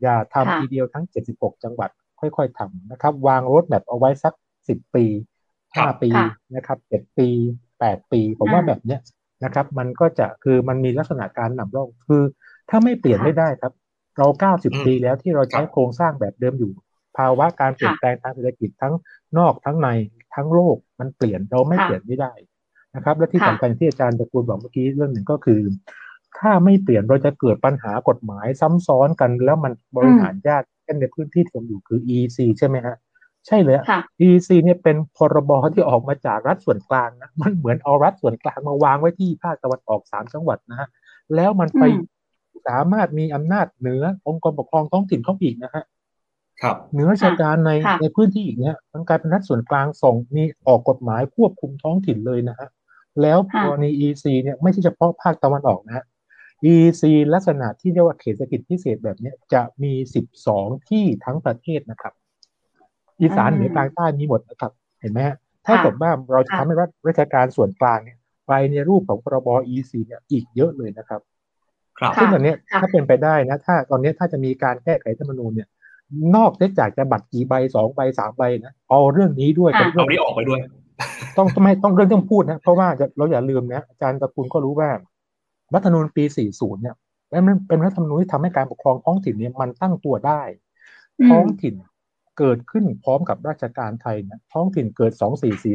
อย่าทำทีเดียวทั้ง 76 จังหวัด ค่อยๆทำนะครับ วางรถแบบเอาไว้สัก 10 ปี 5 ปีนะครับ 7 ปี 8 ปี ผมว่าแบบเนี้ยนะครับ มันก็จะคือมันมีลักษณะการนำร่องคือ ถ้าไม่เปลี่ยนไม่ได้ครับ เรา 90 ปีแล้วที่เราใช้โครงสร้างแบบเดิมอยู่ ภาวะการเปลี่ยนแปลงทางเศรษฐกิจทั้งนอกทั้งในทั้งโลกมันเปลี่ยนเราไม่เปลี่ยนไม่ได้นะครับ และที่สำคัญที่อาจารย์ตะกูลบอกเมื่อกี้เรื่องหนึ่งก็คือ ถ้าไม่เปลี่ยนเราจะเกิดปัญหากฎหมายซ้ำซ้อนกัน แล้วมันบริหารยากเช่นในพื้นที่ที่ผมอยู่คือ EC ใช่ไหมฮะ ใช่เลย EC เนี่ยเป็นพรบที่ออกมาจากรัฐส่วนกลางนะมันเหมือนเอารัฐส่วนกลางมาวางไว้ที่ภาคตะวันออกสามจังหวัดนะฮะแล้วมันไปสามารถมีอำนาจเหนือองค์กรปกครองท้องถิ่นเขาอีกนะฮะครับเหนือราชการในในพื้นที่อีกเนี้ยมันกลายเป็นรัฐส่วนกลางส่งมีออกกฎหมายควบคุมท้องถิ่นเลยนะฮะแล้วกรณี EC เนี่ยไม่ใช่เฉพาะภาคตะวันออกนะฮะ EC ลักษณะที่เรียกว่าเขตเศรษฐกิจพิเศษแบบนี้จะมีสิบสองที่ทั้งประเทศนะครับอีสานเหนือกลางใต้มีหมดนะครับ เห็นไหมฮะถ้าเกิดว่าเราจะทำให้รัฐราชการส่วนกลางเนี่ยไปในรูปของพรบ EC เนี่ยอีกเยอะเลยนะครับ ครับซึ่งตอนนี้ถ้าเป็นไปได้นะ ถ้าตอนนี้ถ้าจะมีการแก้ไขรัฐธรรมนูญเนี่ย นอกจากจะบัตรกี่ใบสองใบสามใบนะเอาเรื่องนี้ด้วยกับเรื่องนี้ออกไปด้วย ต้องไม่ต้องเรื่องต้องพูดนะ เพราะว่าเราอย่าลืมนะอาจารย์ตะกูลก็รู้ว่า รัฐธรรมนูญปี 40 เนี่ยมันเป็นรัฐธรรมนูญที่ทำให้การปกครองท้องถิ่นเนี่ยมันตั้งตัวได้ ท้องถิ่นเกิดขึ้นพร้อมกับราชการไทยนะท้องถิ่นเกิด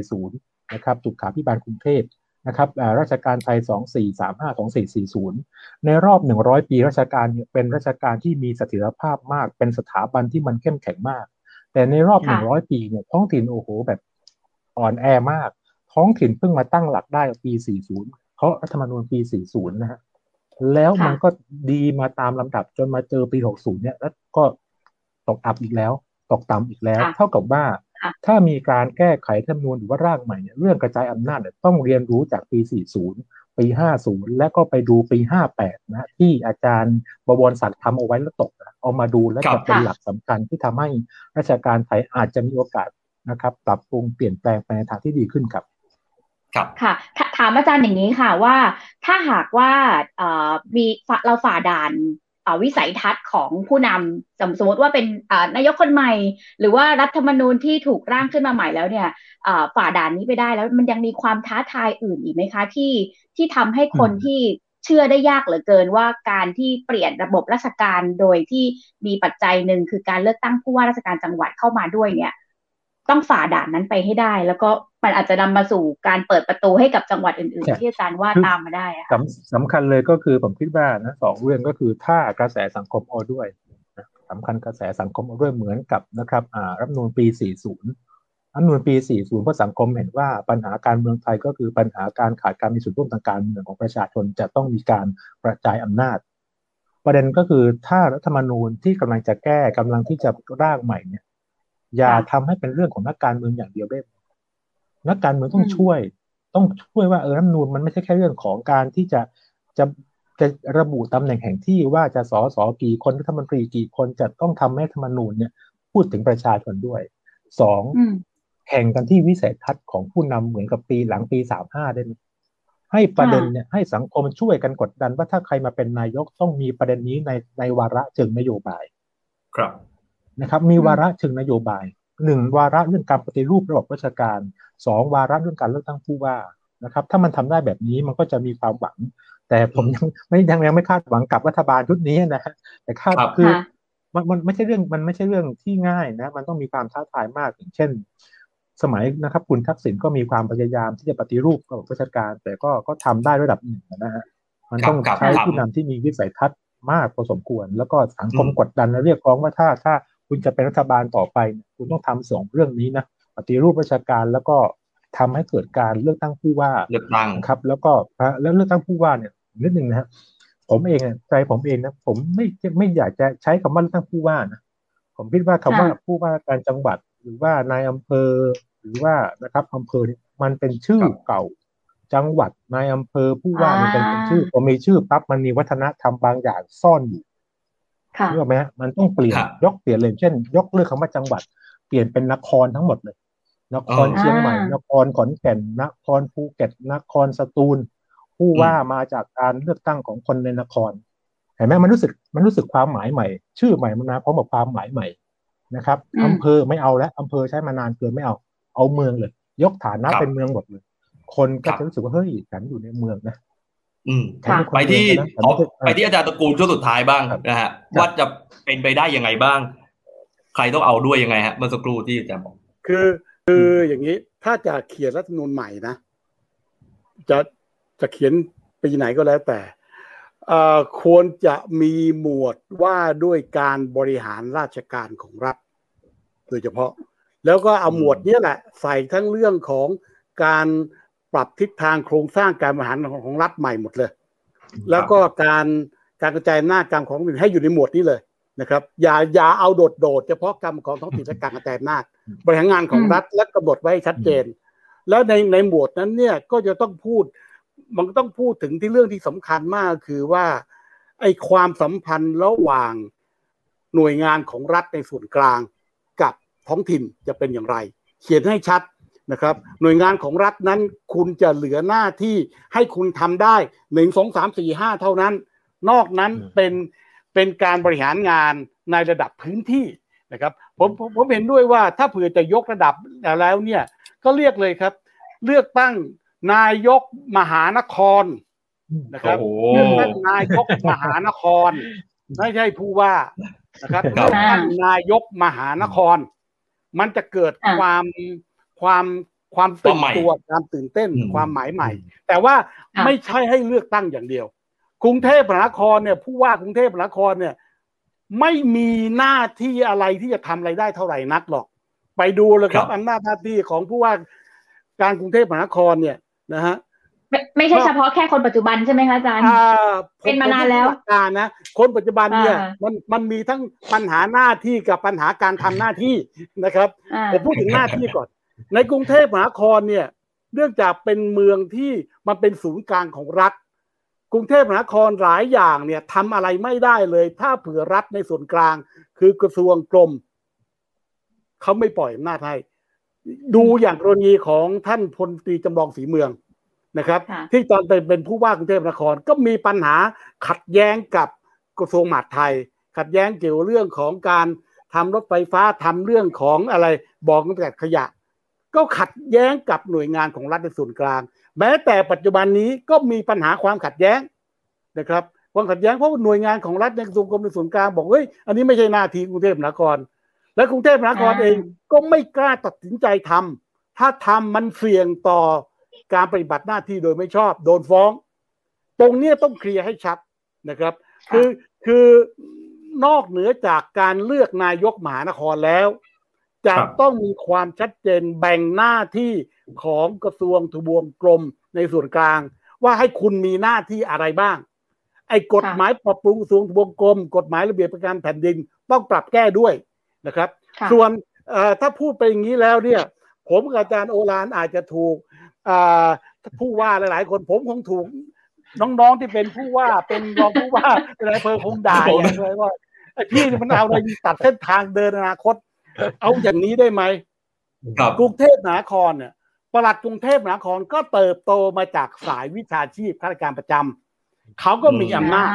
2440 นะครับสุขาพิบาลกรุงเทพนะครับราชการไทย 2435 2440 ในรอบ 100 ปีราชการเนี่ยเป็นราชการที่มีเสถียรภาพมาก เป็นสถาบันที่มันเข้มแข็งมาก แต่ในรอบ 100 ปีเนี่ยท้องถิ่นโอ้โหแบบอ่อนแอมาก ท้องถิ่นเพิ่งมาตั้งหลักได้ปี 40 เพราะรัฐธรรมนูญปี 40 นะฮะแล้วมันก็ดีมาตามลำดับจนมาเจอปี 60 เนี่ย แล้วก็ตกอับอีกแล้ว ตกต่ำอีกแล้ว เท่ากับว่าถ้ามีการแก้ไขธรรมนูญหรือว่าร่างใหม่เนี่ยเรื่องกระจายอำนาจเนี่ยต้องเรียนรู้จากปี 40 ปี 50 และก็ไปดูปี 58 นะที่อาจารย์บวรศักดิ์ทำเอาไว้แล้วตกเอามาดูและจะเป็นหลักสำคัญที่ทำให้ราชการไทยอาจจะมีโอกาสนะครับ ปรับปรุงเปลี่ยนแปลงไปในทางที่ดีขึ้นครับ ครับค่ะ ถามอาจารย์อย่างนี้ค่ะว่า ถ้าหากว่ามีเราฝ่าด่านวิสัยทัศน์ของผู้นำสมมติว่าเป็นนายกคนใหม่ หรือว่ารัฐธรรมนูญที่ถูกร่างขึ้นมาใหม่แล้วเนี่ยฝ่าด่านนี้ไปได้แล้วมันยังมีความท้าทายอื่นอีกไหมคะ ที่ที่ทำให้คนที่เชื่อได้ยากเหลือเกินว่าการที่เปลี่ยนระบบราชการโดยที่มีปัจจัยหนึ่งคือการเลือกตั้งผู้ว่าราชการจังหวัดเข้ามาด้วยเนี่ย ต้องฝ่าด่านนั้นไปให้ได้ แล้วก็ มันอาจจะนำมาสู่การเปิดประตูให้กับจังหวัดอื่นๆ ที่อาจารย์ว่าตามมาได้สำสำคัญเลยก็คือผมคิดว่านะสองเรื่องก็คือถ้ากระแสสังคมเอาด้วยสำคัญกระแสสังคมเอาด้วยเหมือนกับนะครับอ่ารัฐนูนปี 40รัฐนูนปี 40 เพราะสังคมเห็นว่าปัญหาการเมืองไทยก็คือปัญหาการขาดการมีส่วนร่วมทางการเมืองของประชาชนจะต้องมีการกระจายอำนาจ ประเด็นก็คือถ้ารัฐธรรมนูญที่กำลังจะแก้กำลังที่จะร่างใหม่เนี่ยอย่าทำให้เป็นเรื่องของนักการเมืองอย่างเดียวได้ นักการเมืองต้องช่วย ต้องช่วยว่าเออรัฐนูนมันไม่ใช่แค่เรื่องของการที่จะจะจะระบุตำแหน่งแห่งที่ว่าจะสอสอกี่คนรัฐมนตรีกี่คนจะต้องทำให้ธรรมนูญเนี่ย พูดถึงประชาชนด้วยสองแข่งกันที่วิสัยทัศน์ของผู้นำเหมือนกับปีหลังปีสามห้าได้ไหมให้ประเด็นเนี่ยให้สังคมช่วยกันกดดันว่าถ้าใครมาเป็นนายกต้องมีประเด็นนี้ในในวาระเชิงนโยบาย ครับนะครับ มีวาระเชิงนโยบาย หนึ่งวาระเรื่องการปฏิรูประบบราชการสองวาระเรื่องการเลือกตั้งผู้ว่านะครับ ถ้ามันทำได้แบบนี้มันก็จะมีความหวัง แต่ผมยังไม่ยังยังไม่คาดหวังกับรัฐบาลชุดนี้นะฮะแต่คาดคือมันมันไม่ใช่เรื่องมันไม่ใช่เรื่องที่ง่ายนะ มันต้องมีความท้าทายมากอย่างเช่น สมัยนะครับ คุณทักษิณก็มีความพยายามที่จะปฏิรูประบบราชการ แต่ก็ก็ทำได้ระดับหนึ่งนะฮะมันต้องใช้ผู้นำที่มีวิสัยทัศน์มากพอสมควร แล้วก็สังคมกดดันและเรียกร้องว่าถ้าถ้า คุณจะเป็นรัฐบาลต่อไป คุณต้องทำสองเรื่องนี้นะปฏิรูปราชการแล้วก็ทำให้เกิดการเลือกตั้งผู้ว่าเลือกตั้งครับ แล้วก็แล้วเลือกตั้งผู้ว่าเนี่ยนิดหนึ่งนะฮะผมเองใจผมเองนะผมไม่ไม่อยากจะใช้คำว่าเลือกตั้งผู้ว่านะผมคิดว่าคำว่าผู้ว่าการจังหวัด หรือว่านายอำเภอ หรือว่านะครับอำเภอเนี่ยมันเป็นชื่อเก่า จังหวัดนายอำเภอผู้ว่ามันเป็นชื่อพอมีชื่อปั๊บมันมีวัฒนธรรมบางอย่างซ่อนอยู่ เชื่อไหมมันต้องเปลี่ยนยกเปลี่ยนเลยเช่น ยกเลิกคำว่าจังหวัด เปลี่ยนเป็นนครทั้งหมดเลย นครเชียงใหม่ นครขอนแก่น นครภูเก็ต นครสตูล ผู้ว่ามาจากการเลือกตั้งของคนในนครเห็นไหมมันรู้สึกมันรู้สึกความหมายใหม่ ชื่อใหม่มันมาพร้อมกับความหมายใหม่นะครับอำเภอไม่เอาแล้วอำเภอใช้มานานเกินไม่เอา เอาเมืองเลย ยกฐานะเป็นเมืองหมดเลย คนก็จะรู้สึกว่าเฮ้ยฉันอยู่ในเมืองนะอืม ไปที่ไปที่อาจารย์ตระกูลช่วงสุดท้ายบ้างนะฮะว่าจะเป็นไปได้ยังไงบ้าง ใครต้องเอาด้วยยังไงฮะเมื่อสักครู่ที่จะบอกคือคืออย่างนี้ถ้าจะเขียนรัฐธรรมนูญใหม่นะ จะจะเขียนปีไหนก็แล้วแต่ควรจะมีหมวดว่าด้วยการบริหารราชการของรัฐ โดยเฉพาะ แล้วก็เอาหมวดนี้แหละ ใส่ทั้งเรื่องของการ ปรับทิศทางโครงสร้างการบริหารของรัฐใหม่หมดเลย แล้วก็การการกระจายหน้าการของอื่นให้อยู่ในหมวดนี้เลยนะครับ อย่าอย่าเอาโดดโดดเฉพาะกรรมของท้องถิ่นและการกระจายหน้าบริหารงานของรัฐและกำหนดไว้ชัดเจน แล้วในในหมวดนั้นเนี่ยก็จะต้องพูดมันต้องพูดถึงที่เรื่องที่สำคัญมากคือว่าไอ้ความสัมพันธ์ระหว่างหน่วยงานของรัฐในส่วนกลางกับท้องถิ่นจะเป็นอย่างไร เขียนให้ชัด นะครับ หน่วยงานของรัฐนั้นคุณจะเหลือหน้าที่ให้คุณทำได้หนึ่งสองสามสี่ห้าเท่านั้น นอกนั้นเป็นเป็นการบริหารงานในระดับพื้นที่นะครับผมผมเห็นด้วยว่าถ้าเผื่อจะยกระดับแล้วเนี่ยก็เรียกเลยครับ เลือกตั้งนายกมหานครนะครับเลือกตั้งนายกมหานครไม่ใช่ผู้ว่านะครับเลือกตั้งนายกมหานคร มันจะเกิดความ ความความตื่นตัวความตื่นเต้นความหมายใหม่ แต่ว่าไม่ใช่ให้เลือกตั้งอย่างเดียว กรุงเทพมหานครเนี่ยผู้ว่ากรุงเทพมหานครเนี่ย ไม่มีหน้าที่อะไรที่จะทำอะไรได้เท่าไหร่นักหรอก ไปดูเลยครับอำนาจหน้าที่ของผู้ว่าการกรุงเทพมหานครเนี่ยนะฮะไม่ไม่ใช่เฉพาะแค่คนปัจจุบันใช่ไหมคะอาจารย์เป็นมานานแล้วการนะคนปัจจุบันเนี่ยมันมันมีทั้งปัญหาหน้าที่กับปัญหาการทำหน้าที่นะครับผมพูดถึงหน้าที่ก่อน ในกรุงเทพมหานครเนี่ยเนื่องจากเป็นเมืองที่มันเป็นศูนย์กลางของรัฐ กรุงเทพมหานครหลายอย่างเนี่ยทำอะไรไม่ได้เลย ถ้าเผื่อรัฐในส่วนกลาง คือกระทรวงกรมเขาไม่ปล่อยอำนาจให้ดูอย่างกรณีของท่านพลตรีจำลองสีเมืองนะครับ ที่ตอนเป็นเป็นผู้ว่ากรุงเทพมหานครก็มีปัญหาขัดแย้งกับกระทรวงมหาดไทย ขัดแย้งเกี่ยวเรื่องของการทำรถไฟฟ้าทำเรื่องของอะไรบอกกำจัดขยะ ก็ขัดแย้งกับหน่วยงานของรัฐในส่วนกลาง แม้แต่ปัจจุบันนี้ก็มีปัญหาความขัดแย้งนะครับความขัดแย้งเพราะหน่วยงานของรัฐในกระทรวงกรมในส่วนกลางบอกเฮ้ยอันนี้ไม่ใช่หน้าที่กรุงเทพมหานคร และกรุงเทพมหานครเองก็ไม่กล้าตัดสินใจทำถ้าทำมันเสี่ยงต่อการปฏิบัติหน้าที่โดยไม่ชอบ โดนฟ้อง ตรงนี้ต้องเคลียร์ให้ชัดนะครับ คือคือนอกเหนือจากการเลือกนายกมหานครแล้ว จะต้องมีความชัดเจนแบ่งหน้าที่ของกระทรวงทบวงกรมในส่วนกลาง ว่าให้คุณมีหน้าที่อะไรบ้าง ไอ้กฎหมายปรับปรุงกระทรวงทบวงกรม กฎหมายระเบียบประการแผ่นดินต้องปรับแก้ด้วยนะครับ ส่วนถ้าพูดไปอย่างนี้แล้วเนี่ย ผมกับอาจารย์โอรานอาจจะถูกผู้ว่าหลาย ๆ คนผมคงถูกน้องๆที่เป็นผู้ว่าเป็นรองผู้ว่าเป็นอะไรเพอคงด่าเลยว่าไอ้พี่มันเอาอะไรตัดเส้นทางเดินอนาคต เอาอย่างนี้ได้ไหมกรุงเทพมหานครเนี่ยประหลัดกรุงเทพมหานครก็เติบโตมาจากสายวิชาชีพข้าราชการประจำเขาก็มีอำนาจ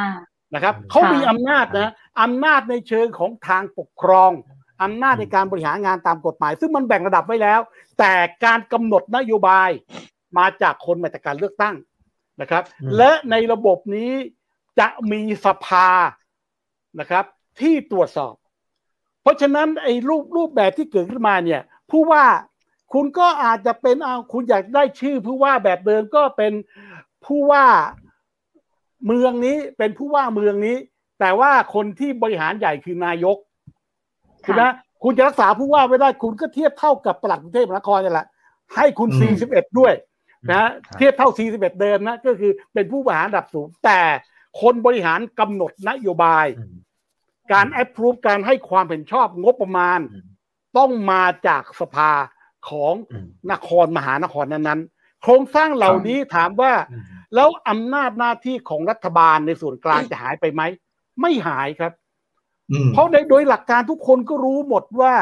นะครับเขามีอำนาจนะอำนาจในเชิงของทางปกครองอำนาจในการบริหารงานตามกฎหมาย ซึ่งมันแบ่งระดับไว้แล้ว แต่การกำหนดนโยบายมาจากคนมาจากการเลือกตั้งนะครับ และในระบบนี้จะมีสภานะครับ ที่ตรวจสอบ เพราะฉะนั้นไอ้รูปรูปแบบที่เกิดขึ้นมาเนี่ย ผู้ว่าคุณก็อาจจะเป็นเอาคุณอยากได้ชื่อผู้ว่าแบบเดิมก็เป็นผู้ว่าเมืองนี้เป็นผู้ว่าเมืองนี้ แต่ว่าคนที่บริหารใหญ่คือนายกคุณนะคุณจะรักษาผู้ว่าไม่ได้คุณก็เทียบเท่ากับปลัดกรุงเทพมหานครนี่แหละให้คุณ 41 ด้วยนะเทียบเท่า 41 เดิมนะก็คือเป็นผู้บริหารระดับสูงแต่คนบริหารกำหนดนโยบาย การแอปพรูฟการให้ความเห็นชอบงบประมาณ ต้องมาจากสภาของนครมหานครนั้นๆ โครงสร้างเหล่านี้ถามว่า แล้วอำนาจหน้าที่ของรัฐบาลในส่วนกลางจะหายไปไหม ไม่หายครับ เพราะโดยหลักการทุกคนก็รู้หมดว่า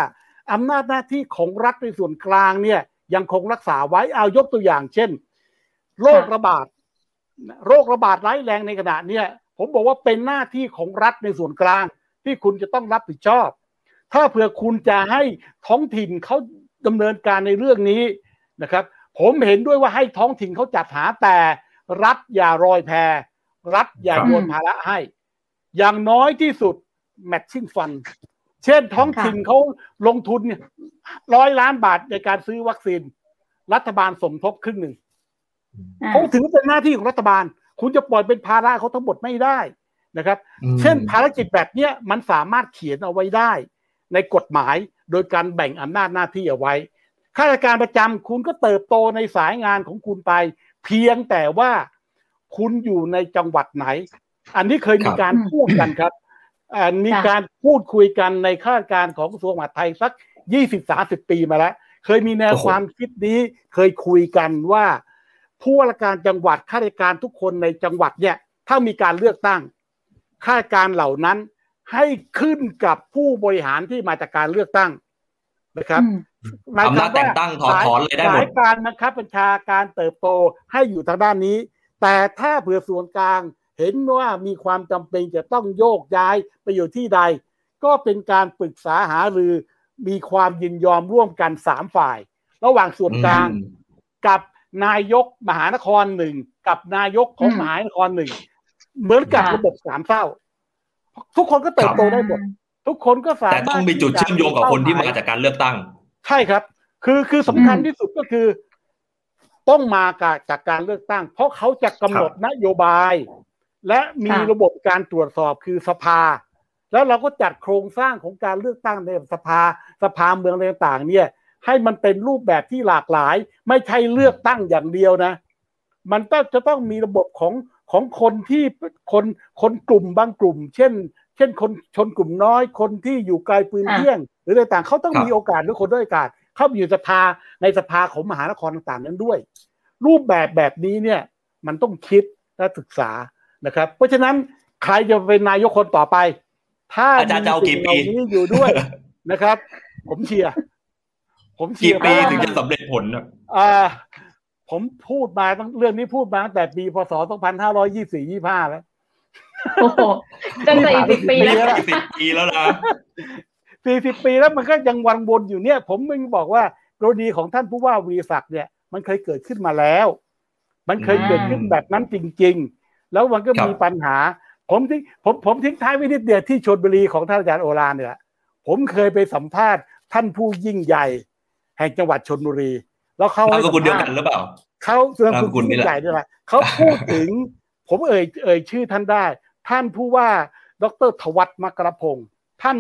อำนาจหน้าที่ของรัฐในส่วนกลางเนี่ย ยังคงรักษาไว้เอายกตัวอย่าง เช่นโรคระบาดโรคระบาดร้ายแรงในขณะเนี้ยผมบอกว่าเป็นหน้าที่ของรัฐในส่วนกลาง ที่คุณจะต้องรับผิดชอบ ถ้าเผื่อคุณจะให้ท้องถิ่นเขาดำเนินการในเรื่องนี้นะครับ ผมเห็นด้วยว่าให้ท้องถิ่นเขาจัดหาแต่ รัฐอย่ารอยแพรรัฐอย่าโยนภาระให้ อย่างน้อยที่สุดแมทชิ่งฟันเช่นท้องถิ่นเขาลงทุนเนี่ยร้อยล้านบาทในการซื้อวัคซีน รัฐบาลสมทบครึ่งหนึ่งเขาถือเป็นหน้าที่ของรัฐบาล คุณจะปล่อยเป็นภาระเขาทั้งหมดไม่ได้ นะครับ เช่นภารกิจแบบเนี้ยมันสามารถเขียนเอาไว้ได้ ในกฎหมายโดยการแบ่งอำนาจหน้าที่เอาไว้ข้าราชการประจำคุณก็เติบโตในสายงานของคุณไป เพียงแต่ว่าคุณอยู่ในจังหวัดไหน อันนี้เคยมีการพูดกันครับอันมีการพูดคุยกันในข้าราชการของกระทรวงมหาดไทยสักยี่สิบสาสิบปีมาแล้ว เคยมีแนวความคิดนี้เคยคุยกันว่า ผู้ว่าราชการจังหวัดข้าราชการทุกคนในจังหวัดเนี่ย ถ้ามีการเลือกตั้ง ข้าราชการเหล่านั้นให้ขึ้นกับผู้บริหารที่มาจากการเลือกตั้งนะครับอำนาจแต่งตั้งถอดถอนเลยได้หมดการบังคับบัญชาการเติบโตให้อยู่ทางด้านนี้ แต่ถ้าเผื่อส่วนกลางเห็นว่ามีความจำเป็นจะต้องโยกย้ายไปอยู่ที่ใด ก็เป็นการปรึกษาหารือมีความยินยอมร่วมกันสามฝ่าย ระหว่างส่วนกลางกับนายกมหานครหนึ่งกับนายกของมหานครหนึ่ง เหมือนกับระบบสามเศร้า ทุกคนก็เติบโตได้หมดทุกคนก็สามารถแต่ต้องมีจุดเชื่อมโยงกับคนที่มาจากการเลือกตั้ง ใช่ครับ คือคือสำคัญที่สุดก็คือ ต้องมาจากการเลือกตั้ง เพราะเขาจะกำหนดนโยบาย และมีระบบการตรวจสอบคือสภา แล้วเราก็จัดโครงสร้างของการเลือกตั้งในสภาสภาเมืองต่างๆ เนี่ย ให้มันเป็นรูปแบบที่หลากหลาย ไม่ใช่เลือกตั้งอย่างเดียวนะ มันต้องจะต้องมีระบบของ ของคนที่คนคนกลุ่มบางกลุ่ม เช่นช่นคนชนกลุ่มน้อย คนที่อยู่ไกลปืนเที่ยง หรืออะไรต่างเขาต้องมีโอกาสหรือคนด้วยโอกาส เข้าไปอยู่สภาในสภาของมหานครต่างๆ นั้นด้วย รูปแบบแบบนี้เนี่ยมันต้องคิดและศึกษานะครับ เพราะฉะนั้นใครจะเป็นนายกคนต่อไป ถ้าอาจารย์จะเอากี่ปีนี้อยู่ด้วยนะครับ ผมเชียร์ผมเชียร์กี่ปีถึงจะสำเร็จผลอ่า ผมพูดมาตั้งเรื่องนี้พูดมาตั้งแต่ปีพศ2524 25แล้วโอ้โหจนสี่สิบปีแล้วสี่สิบปีแล้วนะสี่สิบปีแล้วมันก็ยังวันวนอยู่เนี่ย ผมมึงบอกว่ากรณีของท่านผู้ว่าวีศักดิ์เนี่ย มันเคยเกิดขึ้นมาแล้ว มันเคยเกิดขึ้นแบบนั้นจริง ๆ แล้วมันก็มีปัญหา ผมทิ้งผมผมทิ้งท้ายไว้นิดเดียวที่ชนบุรีของท่านอาจารย์โอรานเนี่ยผมเคยไปสัมภาษณ์ท่านผู้ยิ่งใหญ่ แห่งจังหวัดชนบุรี แล้วเขาให้สัมภาษณ์เดียวกันหรือเปล่าเขาเรื่องคุณยิ่งใหญ่ด้วยเขาพูดถึง ผมเอ่ยเอ่ยชื่อท่านได้ ท่านผู้ว่าดรทวัตมกรพงศ์ท่าน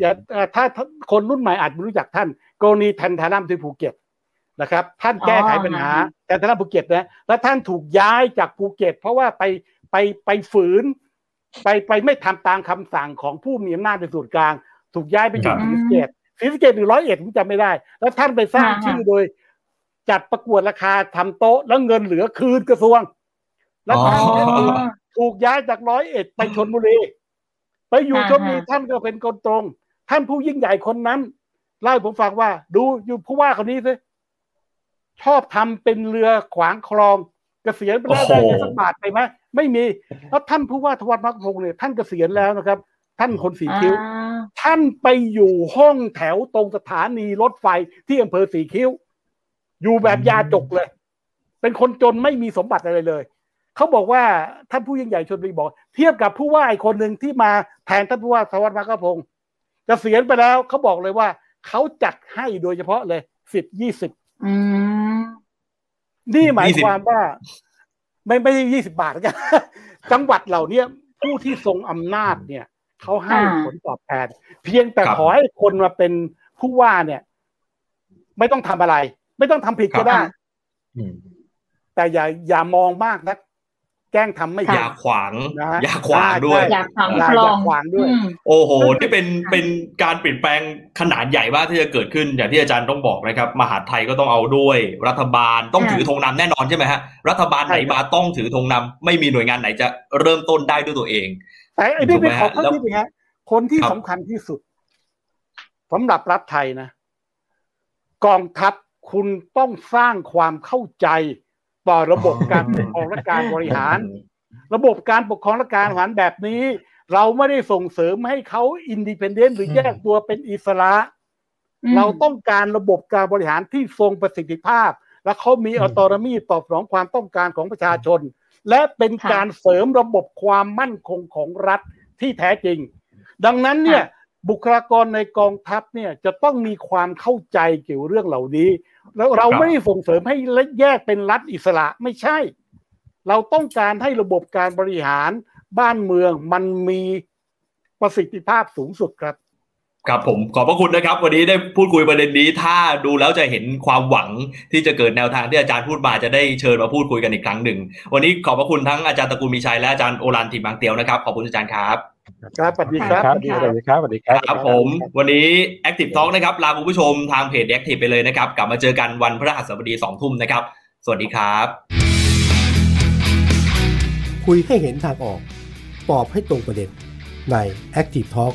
อย่าถ้าคนรุ่นใหม่อาจไม่รู้จักท่าน กรณีแทนทารัมที่ภูเก็ตนะครับ ท่านแก้ไขปัญหาแทนทารัมภูเก็ตนะแล้วท่านถูกย้ายจากภูเก็ต เพราะว่าไปไปไปฝืน ไปไปไม่ทำตามคำสั่งของผู้มีอำนาจในส่วนกลาง ถูกย้ายไปอยู่ศรีสะเกดศรีสะเกดหรือร้อยเอ็ดผมจำไม่ได้ แล้วท่านไปสร้างชื่อโดย จัดประกวดราคาทำโต๊ะแล้วเงินเหลือคืนกระทรวง แล้วท่านถูกย้ายจากร้อยเอ็ดไปชนบุรีไปอยู่ชนบุรีท่านก็เป็นคนตรง ท่านผู้ยิ่งใหญ่คนนั้นเล่าให้ผมฟังว่า ดูอยู่ผู้ว่าคนนี้สิชอบทำเป็นเรือขวางคลองเกษียณไปแล้วได้สักบาทไปไหมไม่มี แล้วท่านผู้ว่าทวัฒน์มักพงศ์เนี่ยท่านเกษียณแล้วนะครับ ท่านคนสีคิ้ว ท่านไปอยู่ห้องแถวตรงสถานีรถไฟที่อำเภอสีคิ้ว อยู่แบบยาจกเลย เป็นคนจนไม่มีสมบัติอะไรเลยเขาบอกว่าท่านผู้ยิ่งใหญ่ชนบุรีบอก เทียบกับผู้ว่าอีกคนหนึ่งที่มาแทนท่านผู้ว่าสวัสดิ์มากพงศ์จะเสียนไปแล้วเขาบอกเลยว่าเขาจัดให้โดยเฉพาะเลยสิบยี่สิบนี่หมายความว่า ไม่ไม่ใช่ยี่สิบาทกันจังหวัดเหล่านี้ผู้ที่ทรงอำนาจเนี่ยเขาให้ผลตอบแทนเพียงแต่ขอให้คนมาเป็นผู้ว่าเนี่ย ไม่ต้องทำอะไร ไม่ต้องทำผิดก็ได้แต่อย่าอย่ามองมากนะแกล้งทำไม่อย่าขวางอย่าขวางด้วยอย่าขวางคลองขวางด้วย โอ้โหนี่เป็นเป็นการเปลี่ยนแปลงขนาดใหญ่มากที่จะเกิดขึ้นอย่างที่อาจารย์ต้องบอกนะครับ มหาไทยก็ต้องเอาด้วย รัฐบาลต้องถือธงนำแน่นอนใช่ไหมฮะรัฐบาลไหนมาต้องถือธงนำไม่มีหน่วยงานไหนจะเริ่มต้นได้ด้วยตัวเองแต่ไอ้นี่เป็นของข้อที่ฮะคนที่สำคัญที่สุดสำหรับรัฐไทยนะ กองทัพ คุณต้องสร้างความเข้าใจต่อระบบการปกครองและการบริหาร ระบบการปกครองและการบริหารแบบนี้ เราไม่ได้ส่งเสริมให้เขา independent หรือแยกตัวเป็นอิสระ เราต้องการระบบการบริหารที่ทรงประสิทธิภาพ และเขามี autonomy ตอบสนองความต้องการของประชาชน และเป็นการเสริมระบบความมั่นคงของรัฐที่แท้จริง ดังนั้นเนี่ยบุคลากรในกองทัพเนี่ยจะต้องมีความเข้าใจเกี่ยวเรื่องเหล่านี้ แล้วเราไม่ได้ส่งเสริมให้แยกเป็นรัฐอิสระไม่ใช่ เราต้องการให้ระบบการบริหารบ้านเมืองมันมีประสิทธิภาพสูงสุดครับ ครับผมขอบพระคุณนะครับ วันนี้ได้พูดคุยประเด็นนี้ ถ้าดูแล้วจะเห็นความหวังที่จะเกิดแนวทางที่อาจารย์พูดมาจะได้เชิญมาพูดคุยกันอีกครั้งหนึ่นึ่งวันนี้ขอบพระคุณทั้งอาจารย์ตระกูลมีชัยและอาจารย์โอรันทีบางเตียวนะครับขอบคุณอาจารย์ครับ ครับสวัสดีครับสวัสดีครับสวัสดีครับครับผม วันนี้ Active Talk นะครับ ลาคุณผู้ชมทางเพจ Active ไปเลยนะครับ กลับมาเจอกันวันพฤหัสบดีสองทุ่มนะครับ สวัสดีครับ คุยให้เห็นทางออก ตอบให้ตรงประเด็นใน Active Talk